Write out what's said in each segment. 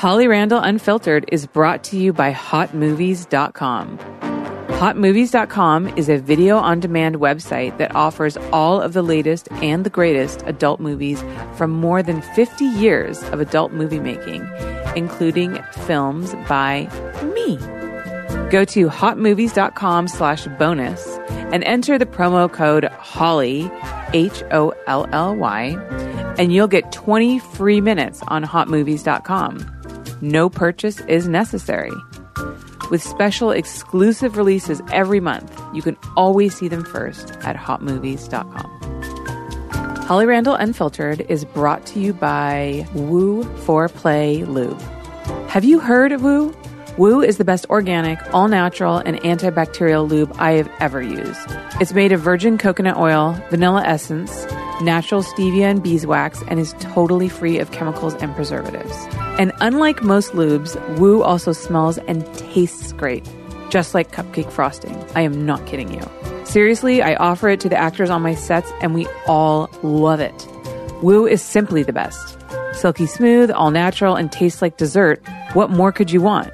Holly Randall Unfiltered is brought to you by HotMovies.com. HotMovies.com is a video on demand website that offers all of the latest and the greatest adult movies from more than 50 years of adult movie making, including films by me. Go to hotmovies.com slash bonus and enter the promo code HOLLY, H O L L Y, and you'll get 20 free minutes on hotmovies.com. No purchase is necessary. With special exclusive releases every month, you can always see them first at hotmovies.com. Holly Randall Unfiltered is brought to you by Woo for Play Lube. Have you heard of Woo? Woo is the best organic, all natural, and antibacterial lube I have ever used. It's made of virgin coconut oil, vanilla essence, natural stevia and beeswax, and is totally free of chemicals and preservatives. And unlike most lubes, Woo also smells and tastes great, just like cupcake frosting. I am not kidding you. Seriously, I offer it to the actors on my sets, and we all love it. Woo is simply the best. Silky smooth, all natural, and tastes like dessert. What more could you want?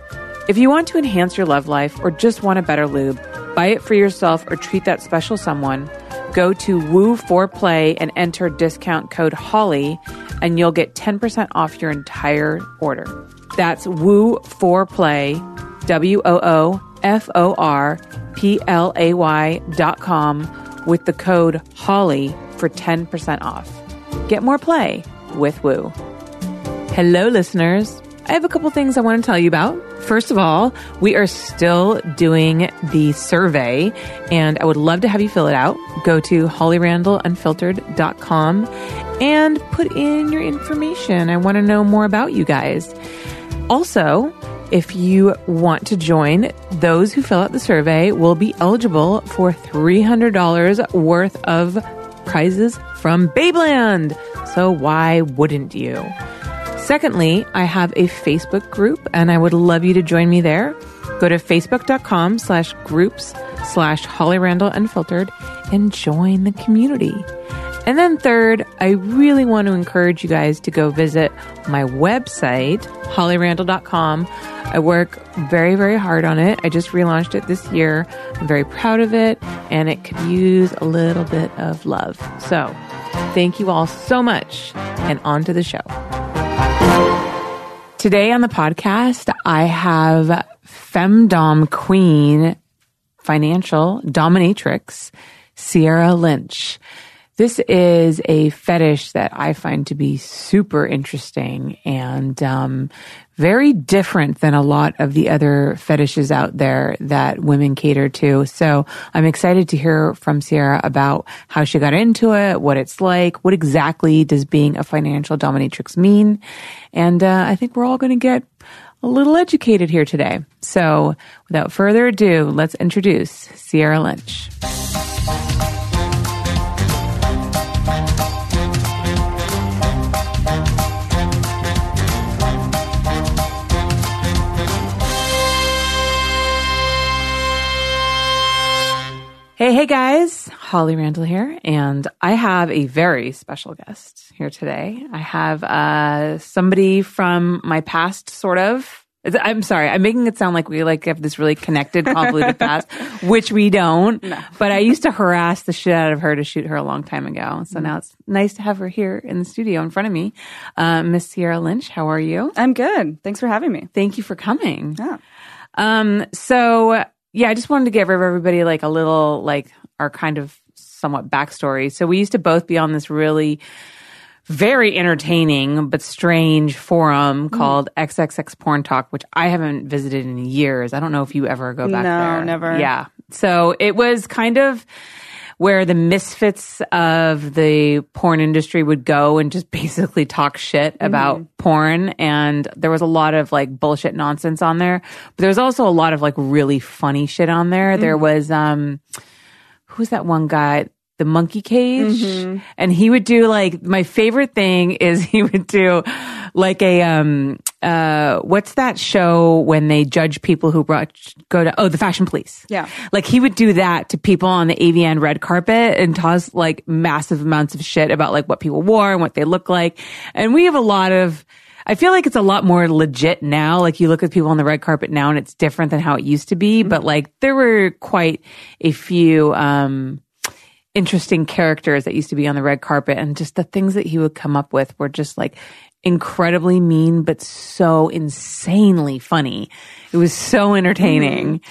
If you want to enhance your love life or just want a better lube, buy it for yourself or treat that special someone, go to Woo for Play and enter discount code HOLLY and you'll get 10% off your entire order. That's Woo for Play, W O O F O R P L A Y dot com with the code HOLLY for 10% off. Get more play with Woo. Hello, listeners. I have a couple things I want to tell you about. First of all, we are still doing the survey, and I would love to have you fill it out. Go to hollyrandallunfiltered.com and put in your information. I want to know more about you guys. Also, if you want to join, those who fill out the survey will be eligible for $300 worth of prizes from Babeland. So why wouldn't you? Secondly, I have a Facebook group and I would love you to join me there. Go to facebook.com slash groups slash Holly Randall Unfiltered and join the community. And then third, I really want to encourage you guys to go visit my website, hollyrandall.com. I work very, very hard on it. I just relaunched it this year. I'm very proud of it and it could use a little bit of love. So thank you all so much and on to the show. Today on the podcast, I have femdom queen, financial dominatrix, Ceara Lynch. This is a fetish that I find to be super interesting and um, very different than a lot of the other fetishes out there that women cater to. So I'm excited to hear from Ceara about how she got into it, what it's like, what exactly does being a financial dominatrix mean. And uh, I think we're all going to get a little educated here today. So without further ado, let's introduce Ceara Lynch. Hey, hey guys, Holly Randall here, and I have a very special guest here today. I have uh, somebody from my past, sort of. I'm sorry, I'm making it sound like we like have this really connected, convoluted past, which we don't. No. But I used to harass the shit out of her to shoot her a long time ago. So now it's nice to have her here in the studio in front of me. Uh, Miss Ceara Lynch, how are you? I'm good. Thanks for having me. Thank you for coming. Yeah. Um, so yeah, I just wanted to give everybody like a little like our kind of somewhat backstory. So we used to both be on this really very entertaining but strange forum mm. called XXX Porn Talk, which I haven't visited in years. I don't know if you ever go back No, there. No, never. Yeah. So it was kind of where the misfits of the porn industry would go and just basically talk shit about mm-hmm. porn. And there was a lot of like bullshit nonsense on there. But there was also a lot of like really funny shit on there. There mm-hmm. was, um, who's that one guy? The monkey cage. Mm-hmm. And he would do like, my favorite thing is he would do like a, um, uh, what's that show when they judge people who brought, go to, oh, the fashion police. Yeah. Like he would do that to people on the AVN red carpet and toss like massive amounts of shit about like what people wore and what they look like. And we have a lot of, I feel like it's a lot more legit now. Like you look at people on the red carpet now and it's different than how it used to be. Mm-hmm. But like there were quite a few, um, interesting characters that used to be on the red carpet and just the things that he would come up with were just like incredibly mean, but so insanely funny. It was so entertaining. Mm-hmm.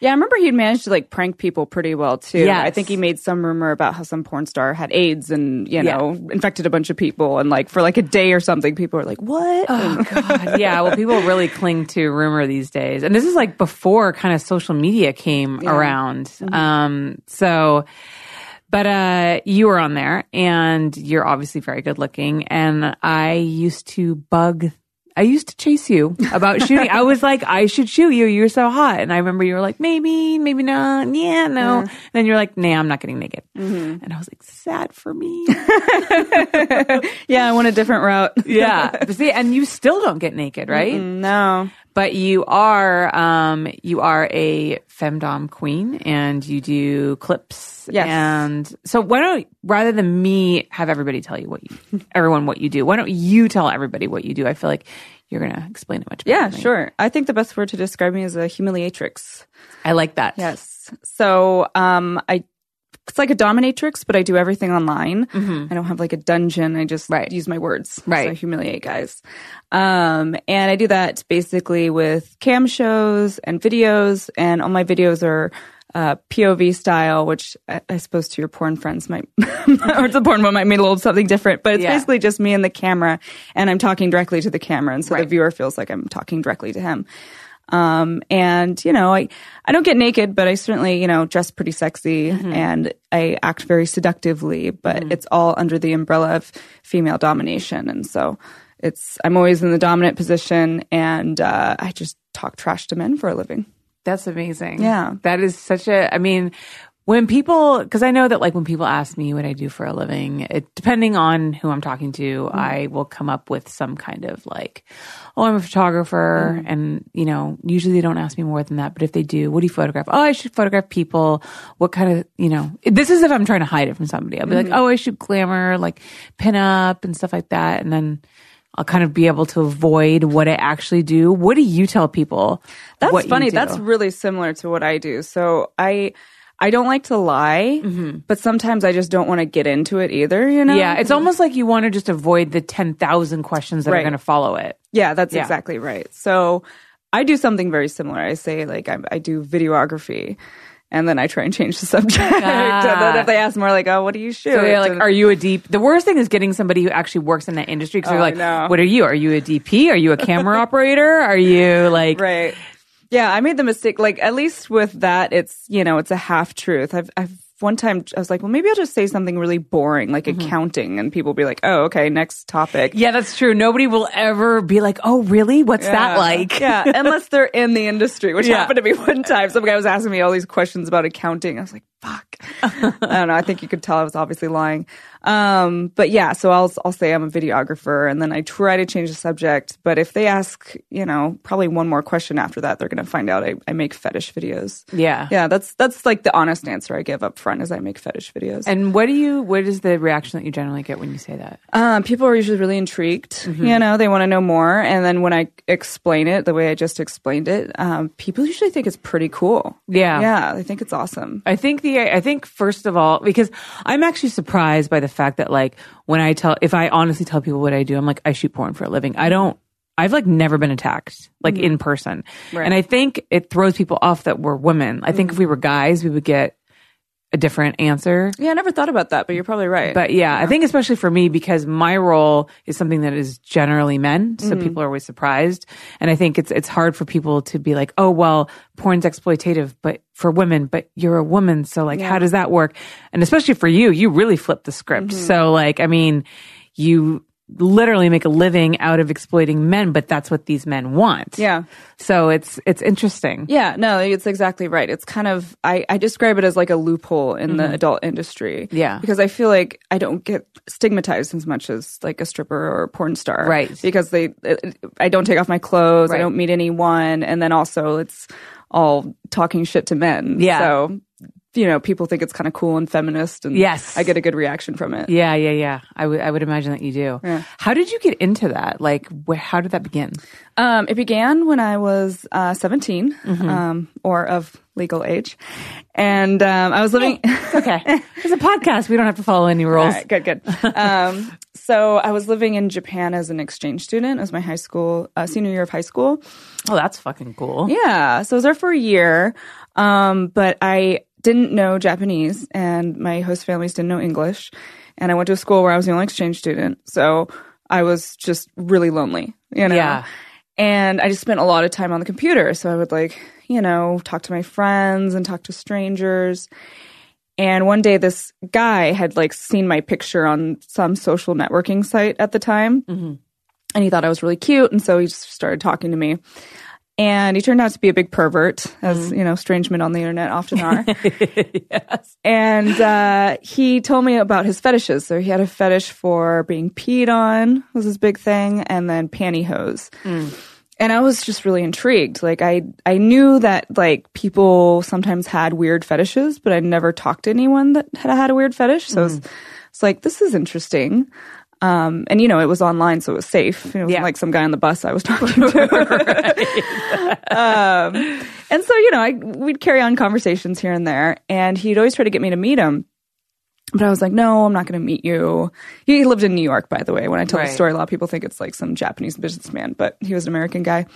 Yeah, I remember he'd managed to like prank people pretty well too. Yeah, I think he made some rumor about how some porn star had AIDS and you know yeah. infected a bunch of people, and like for like a day or something, people were like, "What?" Oh god, yeah. Well, people really cling to rumor these days, and this is like before kind of social media came yeah. around. Mm-hmm. Um, so. But uh, you were on there, and you're obviously very good looking. And I used to bug I used to chase you about shooting. I was like, I should shoot you. You're so hot. And I remember you were like, maybe, maybe not. Yeah, no. And then you're like, nah, I'm not getting naked. Mm-hmm. And I was like, sad for me. yeah, I went a different route. yeah. But see, and you still don't get naked, right? Mm-mm, no. But you are, um, you are a femdom queen and you do clips. Yes. And so why don't, rather than me have everybody tell you what you, everyone what you do, why don't you tell everybody what you do? I feel like you're going to explain it much better. Yeah, sure. I think the best word to describe me is a humiliatrix. I like that. Yes. So, um, I it's like a dominatrix, but I do everything online. Mm-hmm. I don't have like a dungeon. I just right. use my words. Right. So I humiliate guys. Um, and I do that basically with cam shows and videos. And all my videos are uh, POV style, which I, I, suppose to your porn friends might, or the porn one might mean a little something different, but it's yeah. basically just me and the camera, and I'm talking directly to the camera, and so right. the viewer feels like I'm talking directly to him. Um, and you know, I, I don't get naked, but I certainly, you know, dress pretty sexy mm-hmm. and I act very seductively, but mm-hmm. it's all under the umbrella of female domination. And so it's, I'm always in the dominant position and, uh, I just talk trash to men for a living. That's amazing. Yeah. That is such a, I mean, when people, because I know that like when people ask me what I do for a living, it, depending on who I'm talking to, mm. I will come up with some kind of like, oh, I'm a photographer. Mm. And, you know, usually they don't ask me more than that. But if they do, what do you photograph? Oh, I should photograph people. What kind of, you know, this is if I'm trying to hide it from somebody. I'll be mm-hmm. like, oh, I shoot glamour, like pin up and stuff like that. And then, I'll kind of be able to avoid what I actually do. What do you tell people? That's funny. That's really similar to what I do. So I, I don't like to lie, mm-hmm. but sometimes I just don't want to get into it either, you know? Yeah, it's almost like you want to just avoid the 10,000 questions that right. are going to follow it. Yeah, that's yeah. exactly right. So I do something very similar. I say, like, I, I do videography. And then I try and change the subject. Ah. if they ask more, like, "Oh, what do you shoot?" So you're like, "Are you a deep?" The worst thing is getting somebody who actually works in that industry because oh, you're like, "What are you? Are you a DP? Are you a camera operator? Are you like?" Right. Yeah, I made the mistake. Like at least with that, it's you know it's a half truth. I've I've one time I was like, well, maybe I'll just say something really boring, like mm-hmm. accounting, and people will be like, oh, okay, next topic. Yeah, that's true. Nobody will ever be like, oh, really? What's yeah. that like? yeah, unless they're in the industry, which yeah. happened to me one time. Some guy was asking me all these questions about accounting. I was like, fuck. I don't know. I think you could tell I was obviously lying. Um, but yeah, so I'll I'll say I'm a videographer, and then I try to change the subject. But if they ask, you know, probably one more question after that, they're going to find out I, I make fetish videos. Yeah, yeah. That's that's like the honest answer I give up front is I make fetish videos. And what do you? What is the reaction that you generally get when you say that? Um, people are usually really intrigued. Mm-hmm. You know, they want to know more, and then when I explain it the way I just explained it, um, people usually think it's pretty cool. Yeah, yeah. I think it's awesome. I think the I think first of all because I'm actually surprised by the fact that like when I tell, if I honestly tell people what I do, I'm like, I shoot porn for a living. I don't, I've like never been attacked like mm-hmm. in person. Right. And I think it throws people off that we're women. I think mm-hmm. if we were guys, we would get a different answer. Yeah, I never thought about that, but you're probably right. But yeah, yeah. I think especially for me because my role is something that is generally men, so mm-hmm. people are always surprised. And I think it's it's hard for people to be like, "Oh, well, porn's exploitative, but for women, but you're a woman, so like yeah. how does that work?" And especially for you, you really flipped the script. Mm-hmm. So like, I mean, you literally make a living out of exploiting men, but that's what these men want. Yeah. So it's it's interesting. Yeah, no, it's exactly right. It's kind of I, I describe it as like a loophole in mm-hmm. the adult industry. Yeah. Because I feel like I don't get stigmatized as much as like a stripper or a porn star. Right. Because they I don't take off my clothes, right. I don't meet anyone, and then also it's all talking shit to men. Yeah. So you know, people think it's kind of cool and feminist, and Yes. I get a good reaction from it. Yeah, yeah, yeah. I would imagine that you do. Yeah. How did you get into that? Like, wh- how did that begin? Um, it began when I was uh, 17, Mm-hmm. um, or of legal age, and um, I was living. Okay, it's a podcast. We don't have to follow any rules. All right, good, good. um, so I was living in Japan as an exchange student. It was my high school uh, senior year of high school. Oh, that's fucking cool. Yeah, so I was there for a year, um, but I didn't know Japanese, and my host families didn't know English, and I went to a school where I was the only exchange student, so I was just really lonely, you know. Yeah. And I just spent a lot of time on the computer, so I would like, you know, talk to my friends and talk to strangers. And one day, this guy had like seen my picture on some social networking site at the time, mm-hmm. and he thought I was really cute, and so he just started talking to me. And he turned out to be a big pervert, as mm-hmm. you know, strange men on the internet often are. yes. and uh, he told me about his fetishes. So he had a fetish for being peed on was his big thing, and then pantyhose. Mm. And I was just really intrigued. Like I, I knew that like people sometimes had weird fetishes, but I never talked to anyone that had had a weird fetish. So it's, mm. it's like this is interesting. Um, and you know, it was online, so it was safe. It wasn't Yeah. like some guy on the bus I was talking to. um, and so, you know, I, we'd carry on conversations here and there, and he'd always try to get me to meet him. But I was like, no, I'm not going to meet you. He lived in New York, by the way. When I tell Right. the story, a lot of people think it's like some Japanese businessman, but he was an American guy.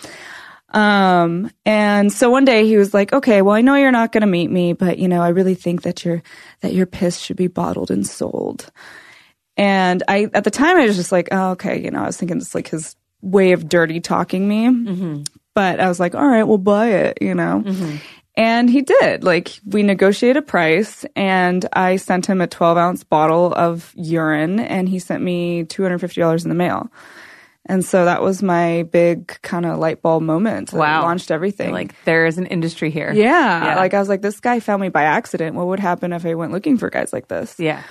Um, and so one day he was like, okay, well, I know you're not going to meet me, but you know, I really think that your, that your piss should be bottled and sold. And I, at the time, I was just like, oh, okay, you know, I was thinking it's like his way of dirty talking me. Mm-hmm. But I was like, all right, we'll buy it, you know? Mm-hmm. And he did. Like, we negotiated a price, and I sent him a 12 ounce bottle of urine, and he sent me $250 in the mail. And so that was my big kind of light bulb moment. Wow. launched everything. Like there is an industry here. yeah, Yeah. Like, I was like, this guy found me by accident. What would happen if I went looking for guys like this? Yeah.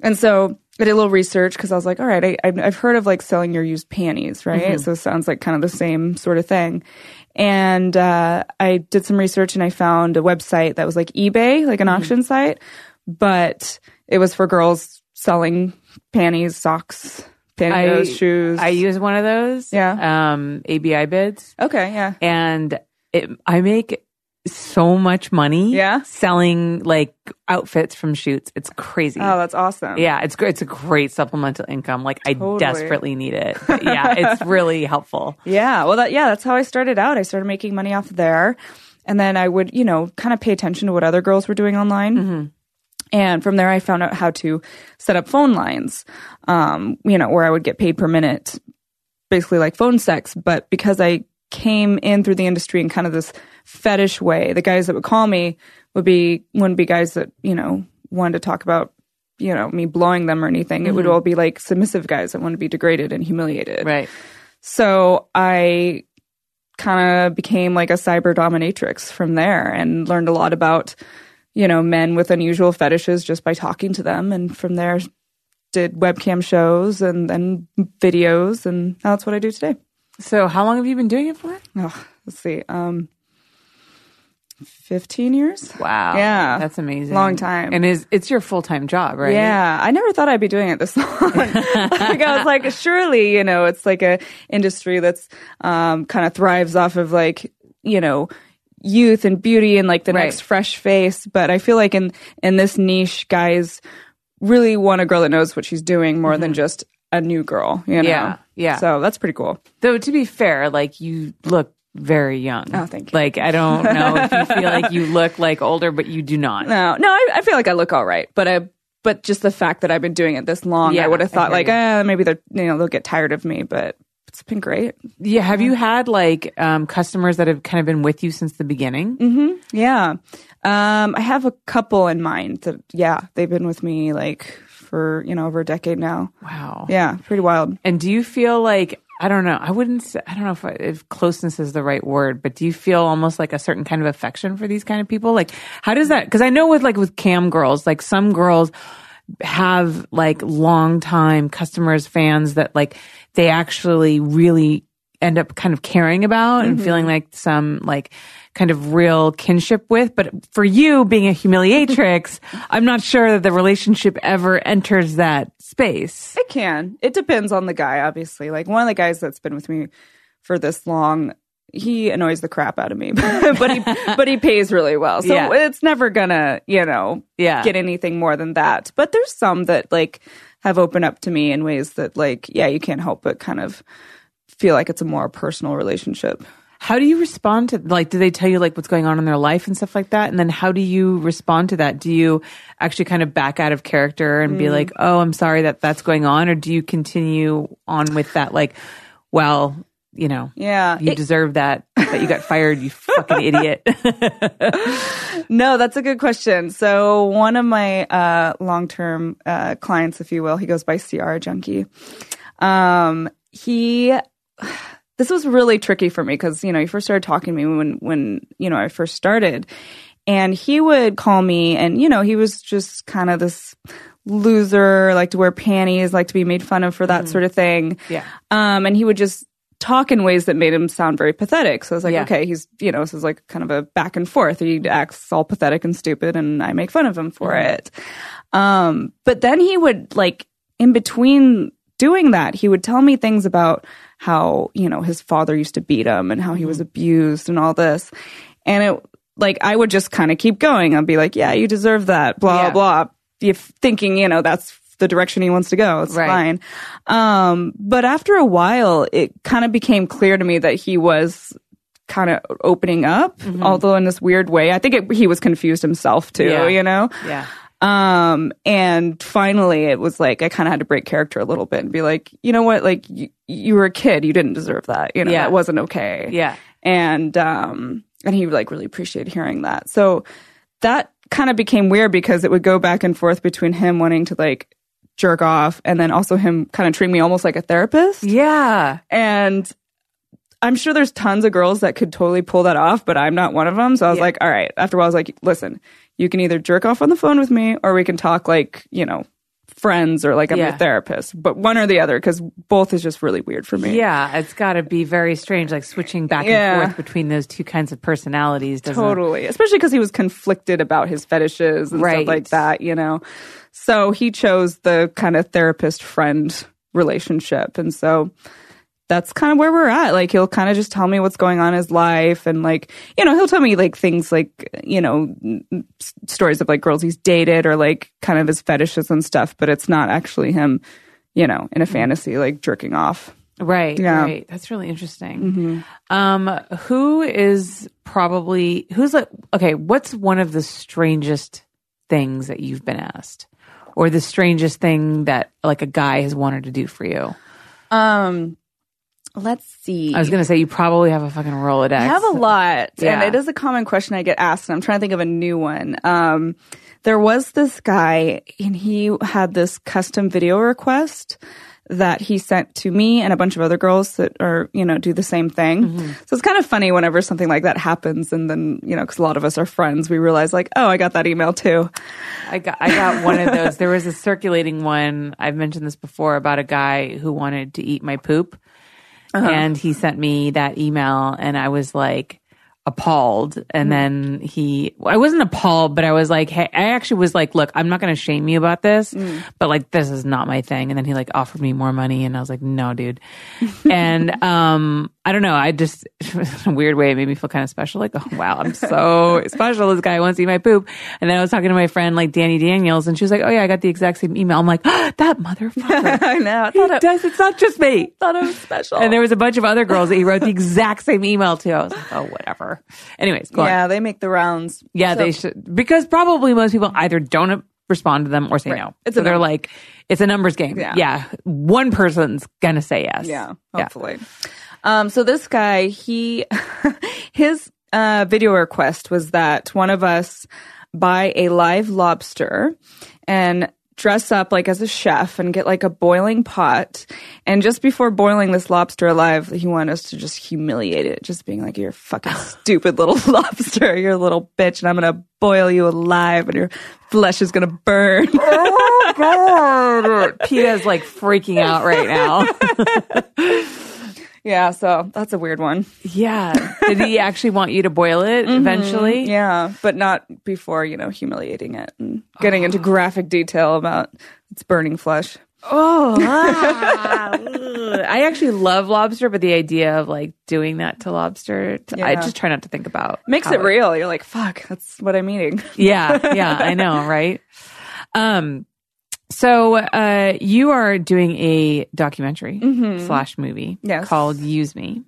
And so I did a little research because I was like, all right, I, I've I've heard of like selling your used panties, right? So it sounds like kind of the same sort of thing. And uh, I did some research and I found a website that was like eBay, like an auction site, but it was for girls selling panties, socks, pantyhose, shoes. I use one of those. Yeah. Um, ABI bids, okay, yeah. and it, I make so much money. Yeah? Selling like outfits from shoots. It's crazy. Oh, that's awesome. Yeah, it's great. It's a great supplemental income. Like I desperately need it. But yeah, it's really helpful. Yeah. Well, that, yeah, that's how I started out. I started making money off there. And then I would, you know, kind of pay attention to what other girls were doing online. And from there, I found out how to set up phone lines, um, you know, where I would get paid per minute, basically like phone sex. But because I came in through the industry in kind of this fetish way, the guys that would call me would be, wouldn't be guys that, you know, wanted to talk about, you know, me blowing them or anything. It would mm-hmm. all be like submissive guys that wanted to be degraded and humiliated. Right. So I kind of became like a cyber dominatrix from there and learned a lot about, you know, men with unusual fetishes just by talking to them. And from there, did webcam shows and then videos. And that's what I do today. So how long have you been doing it for? Oh, let's see. Um, 15 years? Wow. Yeah. That's amazing. Long time. And is it's your full time job, right? Yeah, I never thought I'd be doing it this long. like I was like, surely, you know, it's like a industry that's um, kind of thrives off of like, you know, youth and beauty and like the Right. next fresh face. But I feel like in in this niche, guys really want a girl that knows what she's doing more than just a new girl. You know? Mm-hmm. Yeah, yeah. So that's pretty cool. Though to be fair, like you look very young. Oh, thank you. Like I don't know if you feel like you look like older, but you do not. No, no, I, I feel like I look all right, but I. But just the fact that I've been doing it this long, Yeah, I would have thought like, eh, maybe they're, you know, they'll get tired of me. But it's been great. Yeah. Have you had like um, customers that have kind of been with you since the beginning? Mm-hmm. Yeah. Um, I have a couple in mind that, yeah, they've been with me like for, you know, over a decade now. Wow. Yeah, pretty wild. And do you feel like I don't know? I wouldn't. Say, I don't know if, if closeness is the right word, but do you feel almost like a certain kind of affection for these kind of people? Like, how does that? Because I know with like with cam girls, like some girls have like long time customers, fans that like they actually really end up kind of caring about and mm-hmm. feeling like some like kind of real kinship with. But for you being a humiliatrix, I'm not sure that the relationship ever enters that space. It can. It depends on the guy, obviously. Like one of the guys that's been with me for this long, he annoys the crap out of me, but he but he pays really well. So Yeah. it's never gonna, you know, Yeah. get anything more than that. But there's some that like have opened up to me in ways that like, yeah, you can't help but kind of feel like it's a more personal relationship. How do you respond to like do they tell you like what's going on in their life and stuff like that? And then how do you respond to that? Do you actually kind of back out of character and be Mm. like, "Oh, I'm sorry that that's going on," or do you continue on with that like, "Well, you know, Yeah. you It- deserve that that you got fired, you fucking idiot." No, that's a good question. So one of my uh, long-term uh, clients, if you will, he goes by CR Junkie. Um, he, this was really tricky for me because you know he first started talking to me when when you know I first started, and he would call me, and you know he was just kind of this loser, like to wear panties, like to be made fun of for that sort of thing. Yeah. Um, and he would just talk in ways that made him sound very pathetic. So I was like, Yeah. okay, he's, you know, this is like kind of a back and forth. He acts all pathetic and stupid and I make fun of him for it. Um, but then he would like in between doing that, he would tell me things about how, you know, his father used to beat him and how he was abused and all this. And it, like, I would just kind of keep going. I'd be like, yeah, you deserve that, blah, Yeah. blah. If thinking, you know, that's the direction he wants to go. It's Right. fine. Um, but after a while, it kind of became clear to me that he was kind of opening up, Mm-hmm. although in this weird way. I think it, he was confused himself too, Yeah. you know? yeah. Um, and finally it was like, I kind of had to break character a little bit and be like, you know what? Like you, you were a kid. You didn't deserve that. You know, Yeah. that wasn't okay. Yeah. And, um, and he like really appreciated hearing that. So that kind of became weird because it would go back and forth between him wanting to like jerk off and then also him kind of treating me almost like a therapist. Yeah. And I'm sure there's tons of girls that could totally pull that off, but I'm not one of them. So I was Yeah. like, all right. After a while, I was like, listen, you can either jerk off on the phone with me or we can talk like, you know, friends or like I'm Yeah. your therapist, but one or the other because both is just really weird for me. Yeah, it's got to be very strange, like switching back Yeah. and forth between those two kinds of personalities. Doesn't Totally. Especially because he was conflicted about his fetishes and Right. stuff like that, you know? So he chose the kind of therapist friend relationship. And so that's kind of where we're at. Like he'll kind of just tell me what's going on in his life and like, you know, he'll tell me like things like, you know, n- n- s- stories of like girls he's dated or like kind of his fetishes and stuff, but it's not actually him, you know, in a fantasy like jerking off. Right, Yeah. Mm-hmm. right. That's really interesting. Um, who is probably who's like okay? What's one of the strangest things that you've been asked, or the strangest thing that like a guy has wanted to do for you? Um, let's see. I was gonna say you probably have a fucking Rolodex. I have a lot, Yeah. and it is a common question I get asked. And I'm trying to think of a new one. Um, there was this guy, and he had this custom video request that he sent to me and a bunch of other girls that are, you know, do the same thing. Mm-hmm. So it's kind of funny whenever something like that happens, and then you know, because a lot of us are friends, we realize like, oh, I got that email too. I got I got one of those. There was a circulating one. I've mentioned this before about a guy who wanted to eat my poop, Uh-huh. and he sent me that email, and I was like appalled. And mm-hmm. then he, I wasn't appalled, but I was like, hey, I actually was like, look, I'm not going to shame you about this, mm. but like this is not my thing. And then he like offered me more money, and I was like, no, dude. and um, I don't know. I just in a weird way it made me feel kind of special. Like, oh wow, I'm so special. This guy wants to eat my poop. And then I was talking to my friend like Dani Daniels, and she was like, oh yeah, I got the exact same email. I'm like, that motherfucker. I know. I He it, does. It's not just me. thought it was special. And there was a bunch of other girls that he wrote the exact same email to. I was like, oh, whatever. Anyways, go on. yeah, they make the rounds. Yeah, So- they should because probably most people either don't respond to them or say no. It's so they're like, it's a numbers game. Yeah. one person's gonna say yes. Yeah, hopefully. Um, so this guy, he, his uh, video request was that one of us buy a live lobster and dress up like as a chef and get like a boiling pot. And just before boiling this lobster alive, he wanted us to just humiliate it, just being like, "You're a fucking stupid little lobster. You're a little bitch, and I'm gonna boil you alive, and your flesh is gonna burn." Oh God, Peta's like freaking out right now. Yeah, so that's a weird one. Yeah. Did he actually want you to boil it eventually? Yeah, but not before, you know, humiliating it and getting into graphic detail about its burning flesh. Oh, ah. I actually love lobster, but the idea of like doing that to lobster, t- I Yeah. just try not to think about. Makes how it real. You're like, fuck, that's what I'm eating. Yeah, yeah, I know, right? Um, so uh, you are doing a documentary slash movie Yes. called "Use Me."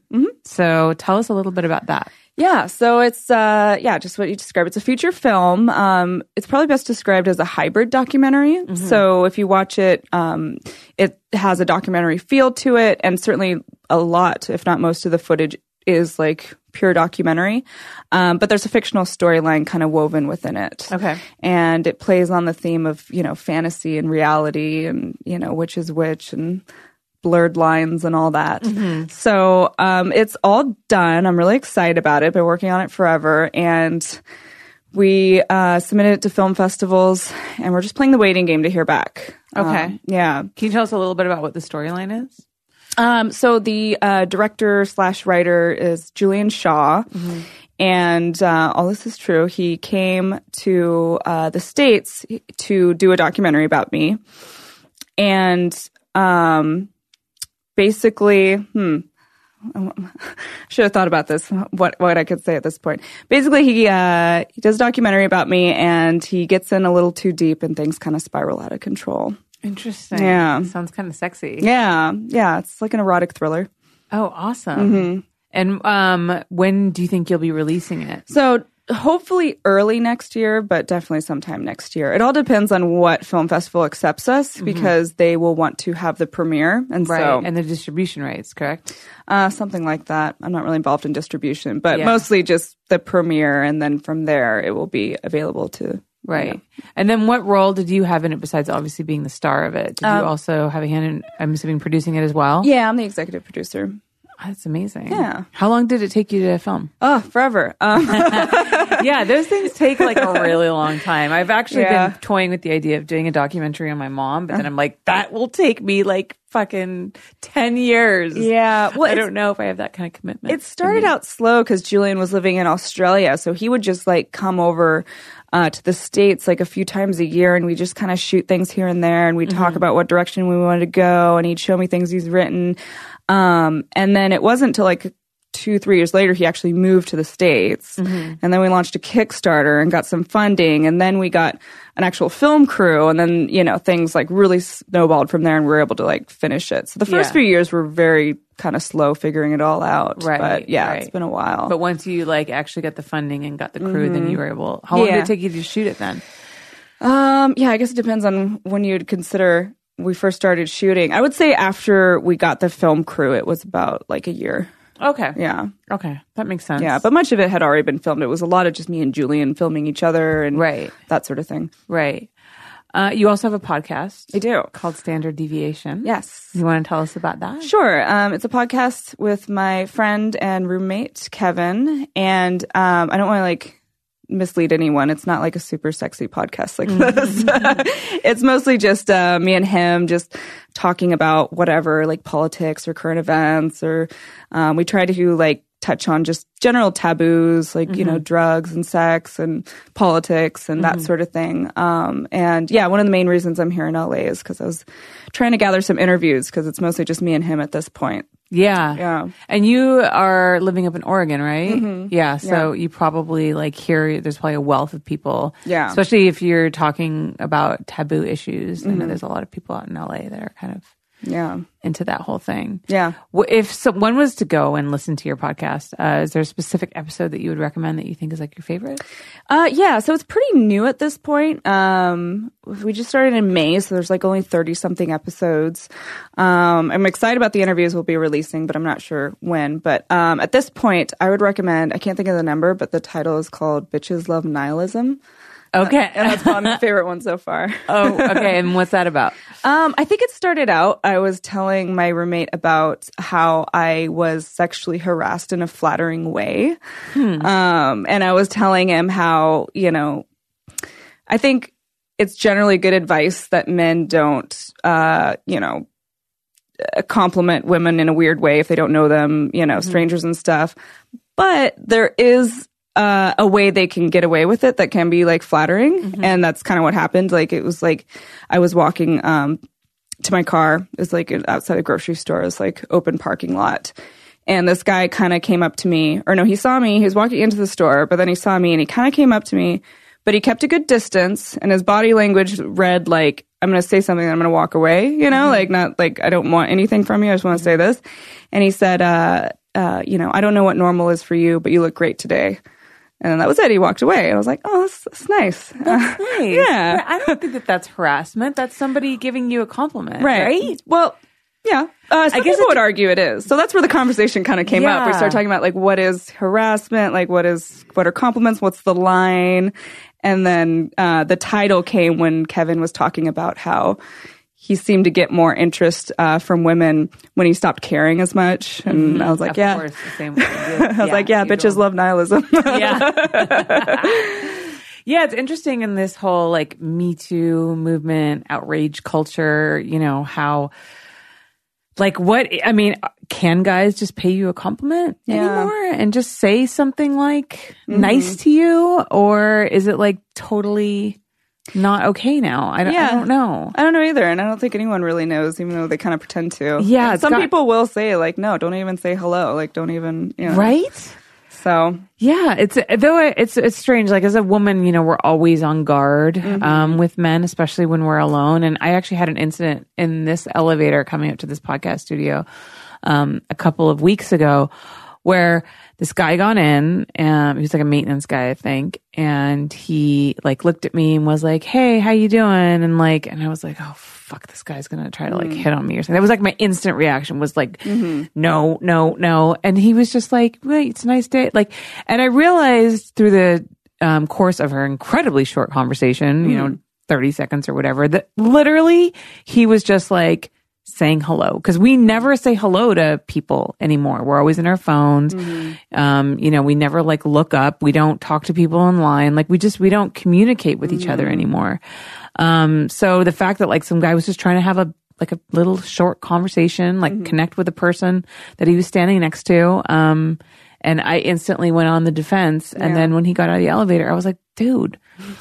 So tell us a little bit about that. Yeah, so it's uh yeah, just what you described. It's a feature film. Um it's probably best described as a hybrid documentary. So if you watch it, um it has a documentary feel to it and certainly a lot, if not most of the footage is like pure documentary. Um but there's a fictional storyline kind of woven within it. Okay. And it plays on the theme of, you know, fantasy and reality and, you know, which is which and blurred lines and all that. So um, it's all done. I'm really excited about it. Been working on it forever, and we uh, submitted it to film festivals, and we're just playing the waiting game to hear back. Okay. Um, yeah. Can you tell us a little bit about what the storyline is? Um, so the uh, director slash writer is Julian Shaw. And uh, all this is true. He came to uh, the States to do a documentary about me. And um, basically, hmm, should have thought about this. What what I could say at this point. Basically, he uh, he does a documentary about me, and he gets in a little too deep, and things kind of spiral out of control. Interesting. Yeah. sounds kind of sexy. Yeah, yeah, it's like an erotic thriller. Oh, awesome. And um, when do you think you'll be releasing it? So hopefully early next year, but definitely sometime next year. It all depends on what film festival accepts us because they will want to have the premiere, and Right. so and the distribution rights, correct? uh, something like that. I'm not really involved in distribution, but Yeah. mostly just the premiere, and then from there it will be available to. Right. And then what role did you have in it besides obviously being the star of it? Did you also have a hand in, I'm assuming, producing it as well? Yeah, I'm the executive producer. That's amazing. Yeah. How long did it take you to film? Oh, forever. Um, yeah, those things take like a really long time. I've actually Yeah. been toying with the idea of doing a documentary on my mom, but then I'm like, that will take me like fucking 10 years. yeah, well, I don't know if I have that kind of commitment. It started out slow because Julian was living in Australia, so he would just like come over uh, to the states like a few times a year, and we just kind of shoot things here and there, and we would talk about what direction we wanted to go, and he'd show me things he's written, um, and then it wasn't until like two three years later he actually moved to the states and then we launched a kickstarter and got some funding and then we got an actual film crew and then you know things like really snowballed from there and we were able to like finish it so the first Yeah. few years were very kind of slow figuring it all out Right, but yeah right. it's been a while But once you like actually got the funding and got the crew, then you were able. How long did Mm-hmm. It take you to shoot it then? um yeah i guess it depends on when you'd consider we first started shooting i would say after we got the film crew it was about like a year Okay. yeah Okay. That makes sense. yeah but much of it had already been filmed it was a lot of just me and julian filming each other and Right. that sort of thing Right. Uh, you also have a podcast i do called Standard Deviation. yes You want to tell us about that? Sure. Um, it's a podcast with my friend and roommate Kevin, and um, I don't want to like mislead anyone. It's not like a super sexy podcast like this. it's mostly just uh, me and him just talking about whatever, like politics or current events, or um, we try to like touch on just general taboos like you know drugs and sex and politics and that sort of thing. Um, and yeah one of the main reasons i'm here in la is because i was trying to gather some interviews because it's mostly just me and him at this point Yeah. Yeah. And you are living up in Oregon, right? Mm-hmm. Yeah. So you probably like hear there's probably a wealth of people. Yeah. Especially if you're talking about taboo issues. I know mm-hmm. there's a lot of people out in LA that are kind of yeah into that whole thing. Yeah. If someone was to go and listen to your podcast, uh, is there a specific episode that you would recommend that you think is like your favorite? Uh, yeah, so it's pretty new at this point. Um, we just started in May, so there's like only 30 something episodes. Um, I'm excited about the interviews we'll be releasing, but I'm not sure when. But um, at this point, I would recommend, I can't think of the number, but the title is called Bitches Love Nihilism. Okay. And that's probably my favorite one so far. oh, okay. And what's that about? Um, I think it started out. I was telling my roommate about how I was sexually harassed in a flattering way, um, and I was telling him how you know, I think it's generally good advice that men don't, uh, you know, uh, compliment women in a weird way if they don't know them, you know, strangers and stuff. But there is uh, a way they can get away with it that can be like flattering, and that's kind of what happened. Like it was like I was walking um, to my car. It was like outside a grocery store. It was like open parking lot. And this guy kind of came up to me, or no, he saw me. He was walking into the store, but then he saw me and he kind of came up to me, but he kept a good distance and his body language read like, I'm going to say something and I'm going to walk away, you know, like not like I don't want anything from you. I just want to say this. And he said, uh, uh, you know, I don't know what normal is for you, but you look great today. And then that was it. He walked away. I was like, oh, that's, that's nice. Nice. Yeah. But I don't think that that's harassment. That's somebody giving you a compliment. right. Right. Well, yeah. Uh, I guess people would argue it is. So that's where the conversation kind of came up. We started talking about like what is harassment, like what is what are compliments, what's the line, and then uh, the title came when Kevin was talking about how he seemed to get more interest uh, from women when he stopped caring as much, and I was like, Of yeah. course, the same. I was like, yeah, bitches love nihilism. yeah. yeah, it's interesting in this whole like Me Too movement, outrage culture, you know, how like what I mean, can guys just pay you a compliment Yeah. Mm-hmm. anymore and just say something like nice to you? Or is it like totally not okay now? I don't, I don't know. I don't know either, and I don't think anyone really knows, even though they kind of pretend to. Yeah, some got- people will say like, no, don't even say hello, like don't even, you know. Right? So Yeah, it's though it's it's strange. Like as a woman, you know, we're always on guard Mm-hmm. um, with men, especially when we're alone. And I actually had an incident in this elevator coming up to this podcast studio um, a couple of weeks ago, where this guy got in. and he was like a maintenance guy, I think, and he like looked at me and was like, "Hey, how you doing?" And like, and I was like, "Oh fuck, this guy's gonna try to like Mm. hit on me or something." That was like my instant reaction was like, Mm-hmm. "No, no, no," and he was just like, "Wait, it's a nice day." Like, and I realized through the um, course of her incredibly short conversation, you Mm. know, thirty seconds or whatever, that literally he was just like saying hello because we never say hello to people anymore. We're always in our phones. Um, you know, we never like look up. We don't talk to people online. Like we just we don't communicate with each other anymore. Um, so the fact that like some guy was just trying to have a like a little short conversation, like connect with the person that he was standing next to. Um, and I instantly went on the defense. And then when he got out of the elevator, I was like, dude,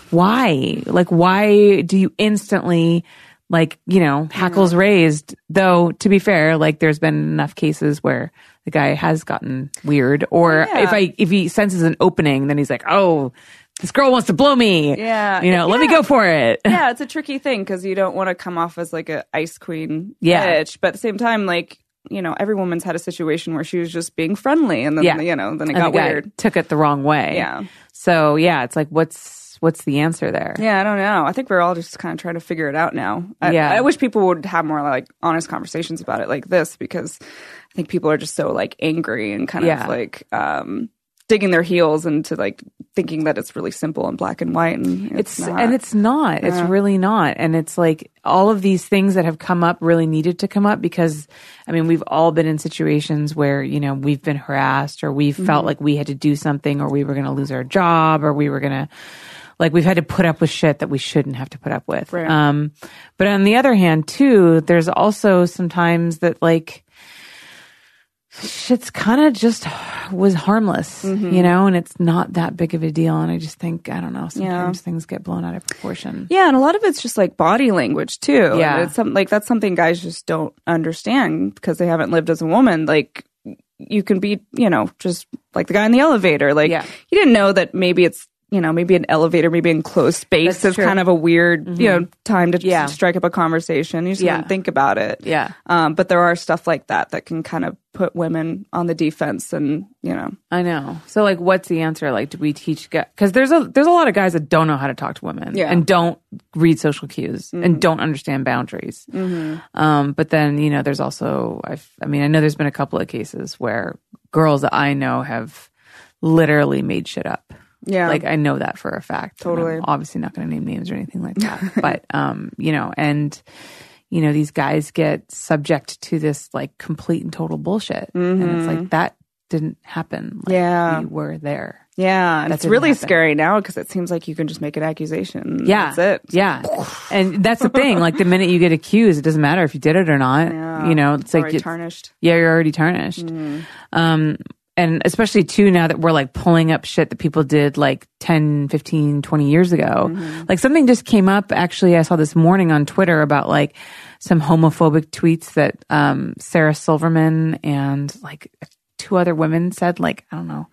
why? Like, why do you instantly like, you know, hackles raised? Though to be fair, like there's been enough cases where the guy has gotten weird or Yeah. if I, if he senses an opening, then he's like, oh, this girl wants to blow me. Yeah. You know, let me go for it. yeah, it's a tricky thing because you don't want to come off as like a ice queen Yeah. bitch, but at the same time, like you know, every woman's had a situation where she was just being friendly, and then Yeah. you know, then it And got weird. Took it the wrong way. Yeah. So yeah, it's like, what's, what's the answer there? Yeah, I don't know. I think we're all just kind of trying to figure it out now. I, Yeah. I wish people would have more like honest conversations about it like this because I think people are just so like angry and kind Yeah. of like um digging their heels into like thinking that it's really simple and black and white and it's, It's not. and it's not. It's really not. And it's like all of these things that have come up really needed to come up because I mean we've all been in situations where, you know, we've been harassed or we Mm-hmm. felt like we had to do something or we were gonna lose our job or we were gonna like we've had to put up with shit that we shouldn't have to put up with. Right. Um but on the other hand too, there's also sometimes that like shit's kind of just was harmless, Mm-hmm. you know, and it's not that big of a deal. And I just think, I don't know, sometimes things get blown out of proportion. Yeah, and a lot of it's just like body language too. Yeah. And it's some like that's something guys just don't understand because they haven't lived as a woman. Like you can be, you know, just like the guy in the elevator. Like Yeah. you didn't know that maybe it's you know maybe an elevator, maybe enclosed space That's is true. kind of a weird you know time to Yeah. strike up a conversation. You just Yeah. don't think about it. Yeah. Um, but there are stuff like that that can kind of put women on the defense, and you know, I know. So like, what's the answer? Like, do we teach guys? Because there's a there's a lot of guys that don't know how to talk to women Yeah. and don't read social cues and don't understand boundaries. Um, but then you know, there's also I've, I mean, I know there's been a couple of cases where girls that I know have literally made shit up. Yeah, Like I know that for a fact. Totally. obviously not going to name names or anything like that. but um, you know, and you know, these guys get subject to this like complete and total bullshit, and it's Mm-hmm. like that didn't happen. Like, Yeah. we were there. Yeah, and it's really happen. scary now because it seems like you can just make an accusation. Yeah, that's it. Yeah, and that's the thing. Like the minute you get accused, it doesn't matter if you did it or not. Yeah. You know, it's like Already it's- tarnished. Yeah, you're already tarnished. Um, and especially too now that we're like pulling up shit that people did like 10, 15, 20 years ago. Mm-hmm. Like something just came up actually I saw this morning on Twitter about like some homophobic tweets that um Sarah Silverman and like two other women said like I don't know.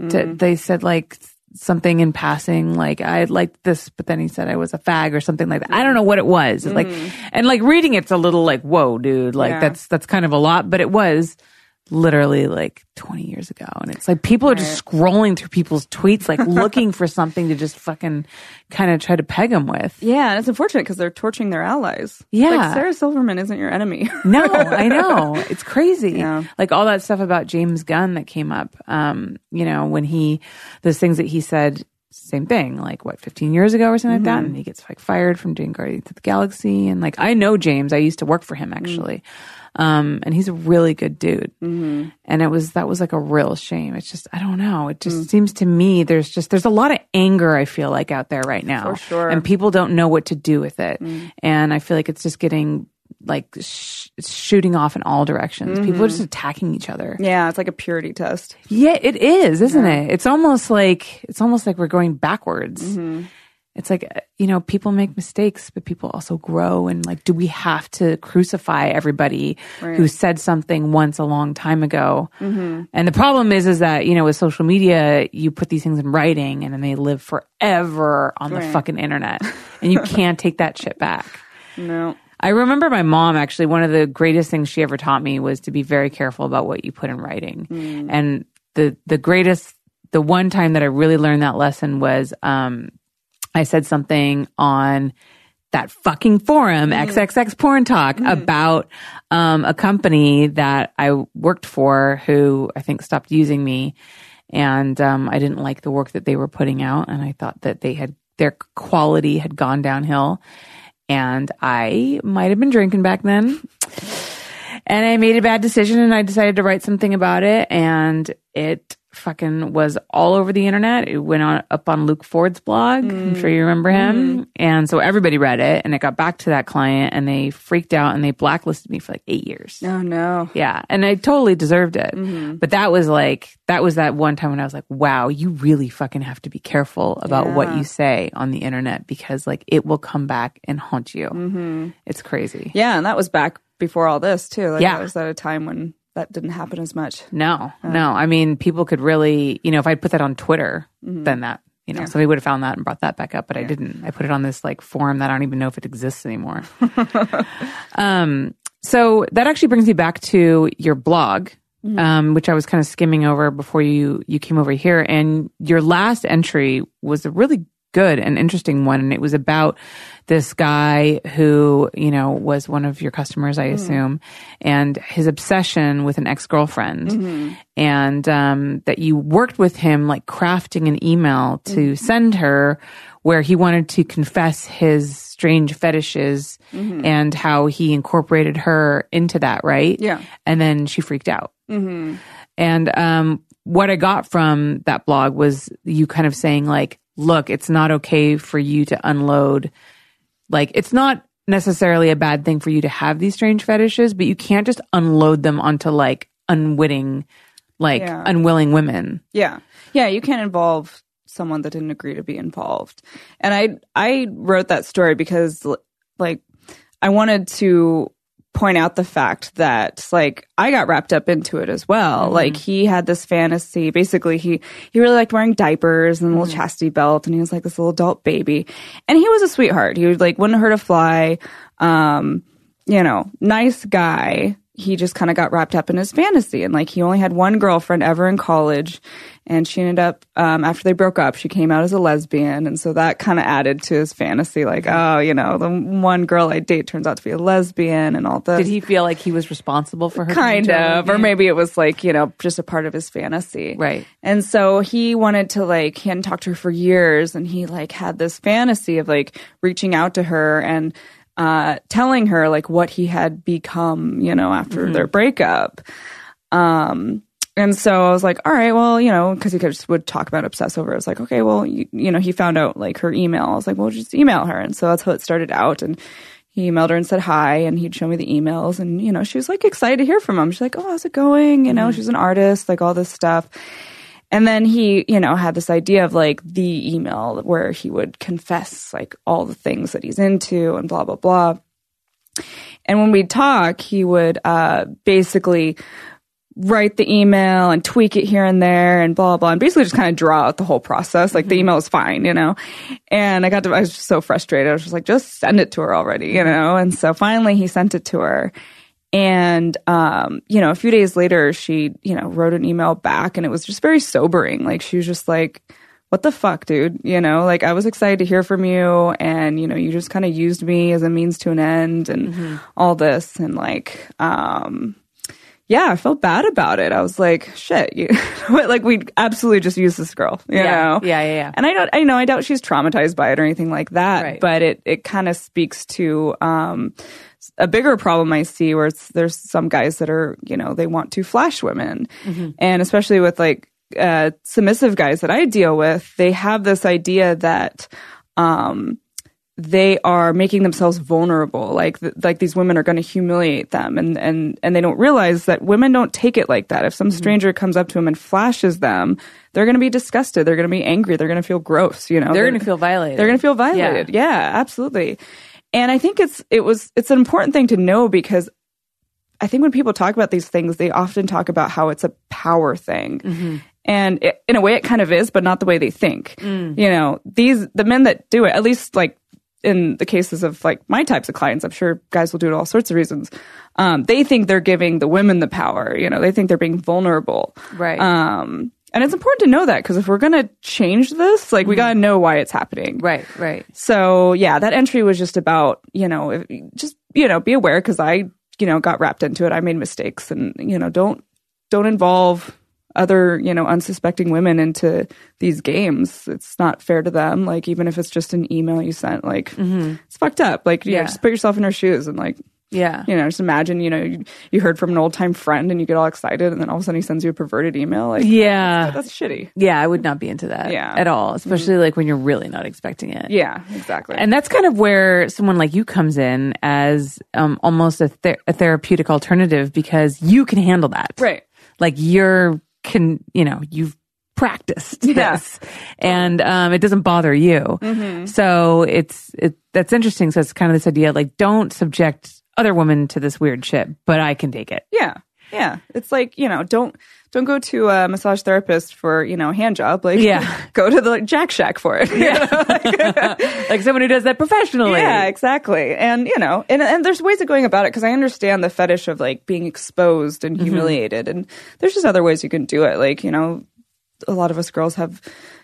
To, mm-hmm. they said like something in passing like I liked this but then he said I was a fag or something like that. I don't know what it was. It's Like mm-hmm. and like reading it's a little like whoa dude like Yeah. that's that's kind of a lot but it was literally like 20 years ago and it's like people are just scrolling through people's tweets like looking for something to just fucking kind of try to peg them with Yeah, and it's unfortunate because they're torching their allies. Yeah. like Sarah Silverman isn't your enemy. no i know it's crazy Yeah. like all that stuff about james gunn that came up um you know when he those things that he said same thing like what 15 years ago or something like that? Mm-hmm. And he gets like fired from doing guardians of the galaxy. And like i know james. I used to work for him mm. actually. Um and he's a really good dude. Mm-hmm. And it was that was like a real shame. It's just i don't know. It just mm. seems to me there's just there's a lot of anger i feel like out there right now. For sure. and people don't know what to do with it. Mm. And i feel like it's just getting like sh- shooting off in all directions. People are mm-hmm. just attacking each other. Yeah, it's like a purity test. yeah it is isn't it? It's almost like it's almost like we're going backwards. Mm-hmm. It's like you know people make mistakes but people also grow and like do we have to crucify everybody who said something once a long time ago? Mm-hmm. And the problem is is that you know with social media you put these things in writing and then they live forever on the fucking internet. And you can't take that shit back. No, I remember my mom actually, one of the greatest things she ever taught me was to be very careful about what you put in writing. And the, the greatest, the one time that I really learned that lesson was, um, I said something on that fucking forum, XXX Porn Talk, about, um, a company that I worked for who I think stopped using me. And, um, I didn't like the work that they were putting out. And I thought that they had, their quality had gone downhill and I might have been drinking back then. And I made a bad decision and I decided to write something about it and it fucking was all over the internet. It went on up on Luke Ford's blog. I'm sure you remember him. And so everybody read it and it got back to that client and they freaked out and they blacklisted me for like 8 years. oh no. Yeah, and I totally deserved it. But that was like that was that one time when I was like, "Wow, you really fucking have to be careful about what you say on the internet because like it will come back and haunt you." Mm-hmm. It's crazy. Yeah, and that was back before all this too. Like Yeah. that was at a time when that didn't happen as much. No, no. I mean, people could really, you know, if I'd put that on Twitter, then that, you know, somebody would have found that and brought that back up, but I didn't. I put it on this like forum that I don't even know if it exists anymore. um, so that actually brings me back to your blog, um, which I was kind of skimming over before you you came over here, and your last entry was a really good and interesting one, and it was about this guy who you know was one of your customers, I hmm. assume, and his obsession with an ex girlfriend, hmm. and um, that you worked with him like crafting an email to hmm. send her where he wanted to confess his strange fetishes and how he incorporated her into that, right? Yeah. And then she freaked out. And um, what I got from that blog was you kind of saying, like, look, it's not okay for you to unload. Like, it's not necessarily a bad thing for you to have these strange fetishes, but you can't just unload them onto like unwitting, like Yeah. unwilling women. Yeah. Yeah, you can't involve someone that didn't agree to be involved. And I I wrote that story because like I wanted to point out the fact that like I got wrapped up into it as well. Like he had this fantasy. Basically, he he really liked wearing diapers and a little chastity belt, and he was like this little adult baby. And he was a sweetheart. He would like wouldn't hurt a fly. Um, you know, nice guy. He just kind of got wrapped up in his fantasy, and like he only had one girlfriend ever in college, and she ended up um, after they broke up, she came out as a lesbian, and so that kind of added to his fantasy. Like, oh, you know, the one girl I date turns out to be a lesbian, and all that Did he feel like he was responsible for her? kind of or maybe it was like you know just a part of his fantasy Right. and so he wanted to like he hadn't talked to her for years and he like had this fantasy of like reaching out to her and uh telling her like what he had become you know after their breakup um And so I was like, all right, well, you know, because he just would talk about obsess over. I was like, okay, well, you, you know, he found out like her email. I was like, well, just email her. And so that's how it started out. And he emailed her and said hi, and he'd show me the emails. And, you know, she was like excited to hear from him. She's like, oh, how's it going? You know, mm-hmm. she's an artist, like all this stuff. And then he, you know, had this idea of like the email where he would confess like all the things that he's into and blah, blah, blah. And when we'd talk, he would uh, basically write the email and tweak it here and there and blah blah and basically just kind of draw out the whole process. Like mm-hmm. the email is fine you know? And i got to i was just so frustrated. I was just like just send it to her already you know? And so finally he sent it to her and um you know a few days later she you know wrote an email back and it was just very sobering like she was just like what the fuck, dude? You know, like I was excited to hear from you and, you know, you just kind of used me as a means to an end and mm-hmm. all this. And like, um, yeah, I felt bad about it. I was like, shit, you, like we absolutely just use this girl, you yeah. know? Yeah, yeah, yeah. And I don't, I know, I doubt she's traumatized by it or anything like that, right. but it, it kind of speaks to, um, a bigger problem I see where there's some guys that are, you know, they want to flash women. Mm-hmm. And especially with like, uh, submissive guys that I deal with, they have this idea that, um, they are making themselves vulnerable. Like like these women are going to humiliate them. And and and they don't realize that women don't take it like that. If some mm-hmm. stranger comes up to them and flashes them they're going to be disgusted. They're going to be angry. They're going to feel gross you know? They're, they're going to feel violated. they're going to feel violated. Yeah. yeah absolutely and i think it's it was it's an important thing to know because i think when people talk about these things they often talk about how it's a power thing mm-hmm. And it, in a way, it kind of is, but not the way they think. Mm. You know, these, the men that do it, at least like in the cases of like my types of clients, I'm sure guys will do it all sorts of reasons. Um, they think they're giving the women the power. You know, they think they're being vulnerable. Right. Um, and it's important to know that because if we're going to change this, like we mm-hmm. got to know why it's happening. Right, right. So yeah, that entry was just about, you know, if, just, you know, be aware because I, you know, got wrapped into it. I made mistakes and, you know, don't, don't involve other, you know, unsuspecting women into these games. It's not fair to them. Like, even if it's just an email you sent, like, mm-hmm. it's fucked up. Like, yeah, just put yourself in her shoes and, like, yeah. You know, just imagine, you know, you, you, heard from an old time friend and you get all excited and then all of a sudden he sends you a perverted email. Like, yeah. That's, that's shitty. Yeah, I would not be into that yeah. at all, especially mm-hmm. like when you're really not expecting it. Yeah, exactly. And that's kind of where someone like you comes in as um, almost a, ther- a therapeutic alternative because you can handle that. Right. Like you're can, you know, you've practiced yeah. this and um, it doesn't bother you. Mm-hmm. So it's, it, that's interesting. So it's kind of this idea like, don't subject other women to this weird shit, but I can take it. Yeah. Yeah. It's like, you know, don't, don't go to a massage therapist for you know hand job. Like, yeah, go to the like, Jack Shack for it. Yeah, like, like, someone who does that professionally. Yeah, exactly. And you know, and and there's ways of going about it because I understand the fetish of like being exposed and mm-hmm. humiliated, mm-hmm. and there's just other ways you can do it. Like you know, a lot of us girls have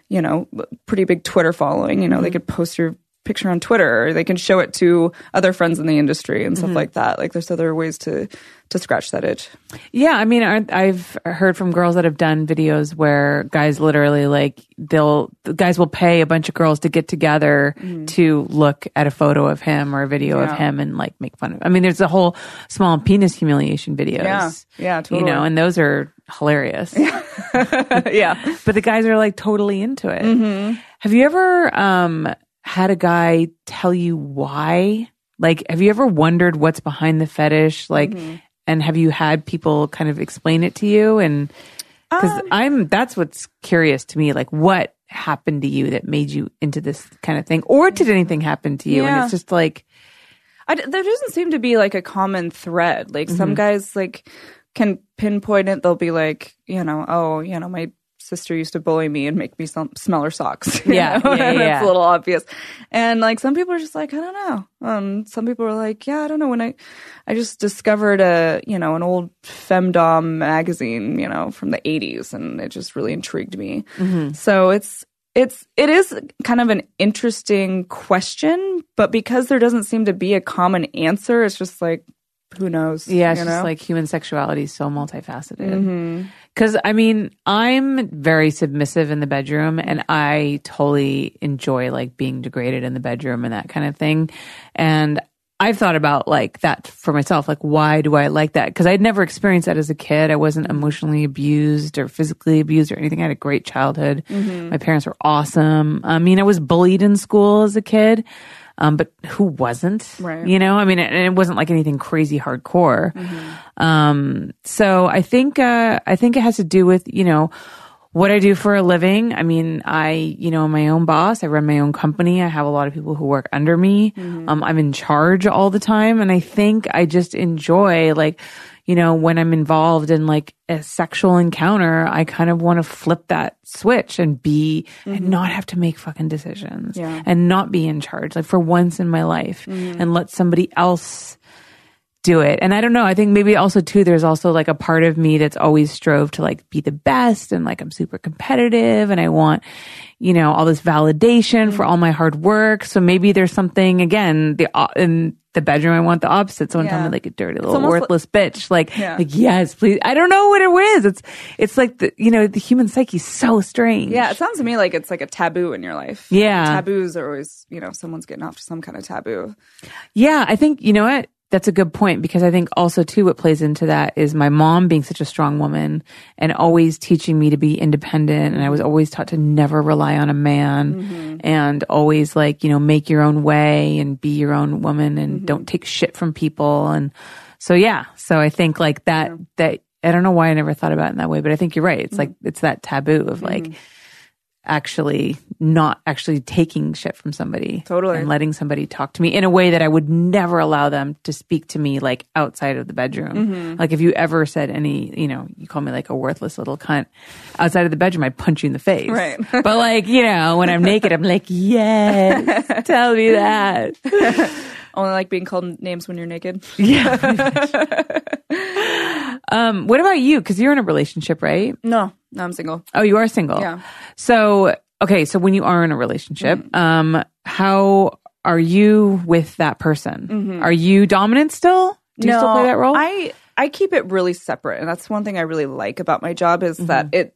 you know pretty big Twitter following. You know, mm-hmm. they could post your picture on Twitter or they can show it to other friends in the industry and stuff mm-hmm. like that. Like there's other ways to to scratch that itch. Yeah, I mean, I've heard from girls that have done videos where guys literally like they'll the guys will pay a bunch of girls to get together mm-hmm. to look at a photo of him or a video yeah. of him and like make fun of. I mean, there's a whole small penis humiliation videos. Yeah, yeah, totally. You know, and those are hilarious. yeah, but the guys are like totally into it. Mm-hmm. Have you ever um had a guy tell you why? Like, have you ever wondered what's behind the fetish? Like, mm-hmm. and have you had people kind of explain it to you? And because um, I'm, that's what's curious to me. Like, what happened to you that made you into this kind of thing? Or did anything happen to you? Yeah. And it's just like, I, there doesn't seem to be like a common thread. Like, mm-hmm. some guys, like, can pinpoint it. They'll be like, you know, oh, you know, my sister used to bully me and make me smell her socks. Yeah, yeah, yeah, yeah. it's a little obvious. And like some people are just like, I don't know. Um, some people are like, yeah, I don't know. When I, I just discovered a, you know, an old femdom magazine, you know, from the '80s, and it just really intrigued me. Mm-hmm. So it's it's it is kind of an interesting question, but because there doesn't seem to be a common answer, it's just like who knows? Yeah, it's just know? like human sexuality is so multifaceted. Mm-hmm. Because I mean, I'm very submissive in the bedroom and I totally enjoy like being degraded in the bedroom and that kind of thing. And I've thought about like that for myself. Like, why do I like that? Because I'd never experienced that as a kid. I wasn't emotionally abused or physically abused or anything. I had a great childhood. Mm-hmm. My parents were awesome. I mean, I was bullied in school as a kid. Um, but who wasn't? Right. You know, I mean, and it wasn't like anything crazy hardcore. Um, so I think, uh, I think it has to do with, you know, what I do for a living. I mean, I, you know, I'm my own boss. I run my own company. I have a lot of people who work under me. Um, I'm in charge all the time. And I think I just enjoy like, you know, when I'm involved in like a sexual encounter, I kind of want to flip that switch and be and mm-hmm. not have to make fucking decisions Yeah. and not be in charge like for once in my life mm-hmm. and let somebody else do it. And I don't know. I think maybe also too, there's also like a part of me that's always strove to like be the best and like I'm super competitive and I want, you know, all this validation mm-hmm. for all my hard work. So maybe there's something again, the, o- in the bedroom, I want the opposite. Someone tell Yeah. me like a dirty little worthless bitch. Like, Yeah. like, yes, please. I don't know what it is. It's, it's like the, you know, the human psyche's so strange. Yeah, it sounds to me like it's like a taboo in your life. Yeah. Taboos are always, you know, someone's getting off to some kind of taboo. Yeah, I think you know what? That's a good point because I think also too what plays into that is my mom being such a strong woman and always teaching me to be independent. And I was always taught to never rely on a man mm-hmm. and always like, you know, make your own way and be your own woman and mm-hmm. don't take shit from people. And so yeah, so I think like that that I don't know why I never thought about it in that way, but I think you're right. It's mm-hmm. like it's that taboo of like actually not actually taking shit from somebody. Totally. And letting somebody talk to me in a way that I would never allow them to speak to me like outside of the bedroom. Mm-hmm. Like if you ever said any, you know, you call me like a worthless little cunt outside of the bedroom, I'd punch you in the face. Right. but like, you know, when I'm naked, I'm like, yes, tell me that. Only like being called names when you're naked. Yeah. um, what about you? Cause you're in a relationship, right? No, no, I'm single. Oh, you are single. Yeah. So, okay, so when you are in a relationship, Mm-hmm. um, how are you with that person? Are you dominant still? Do you still play that role? I I keep it really separate, and that's one thing I really like about my job is Mm-hmm. that it.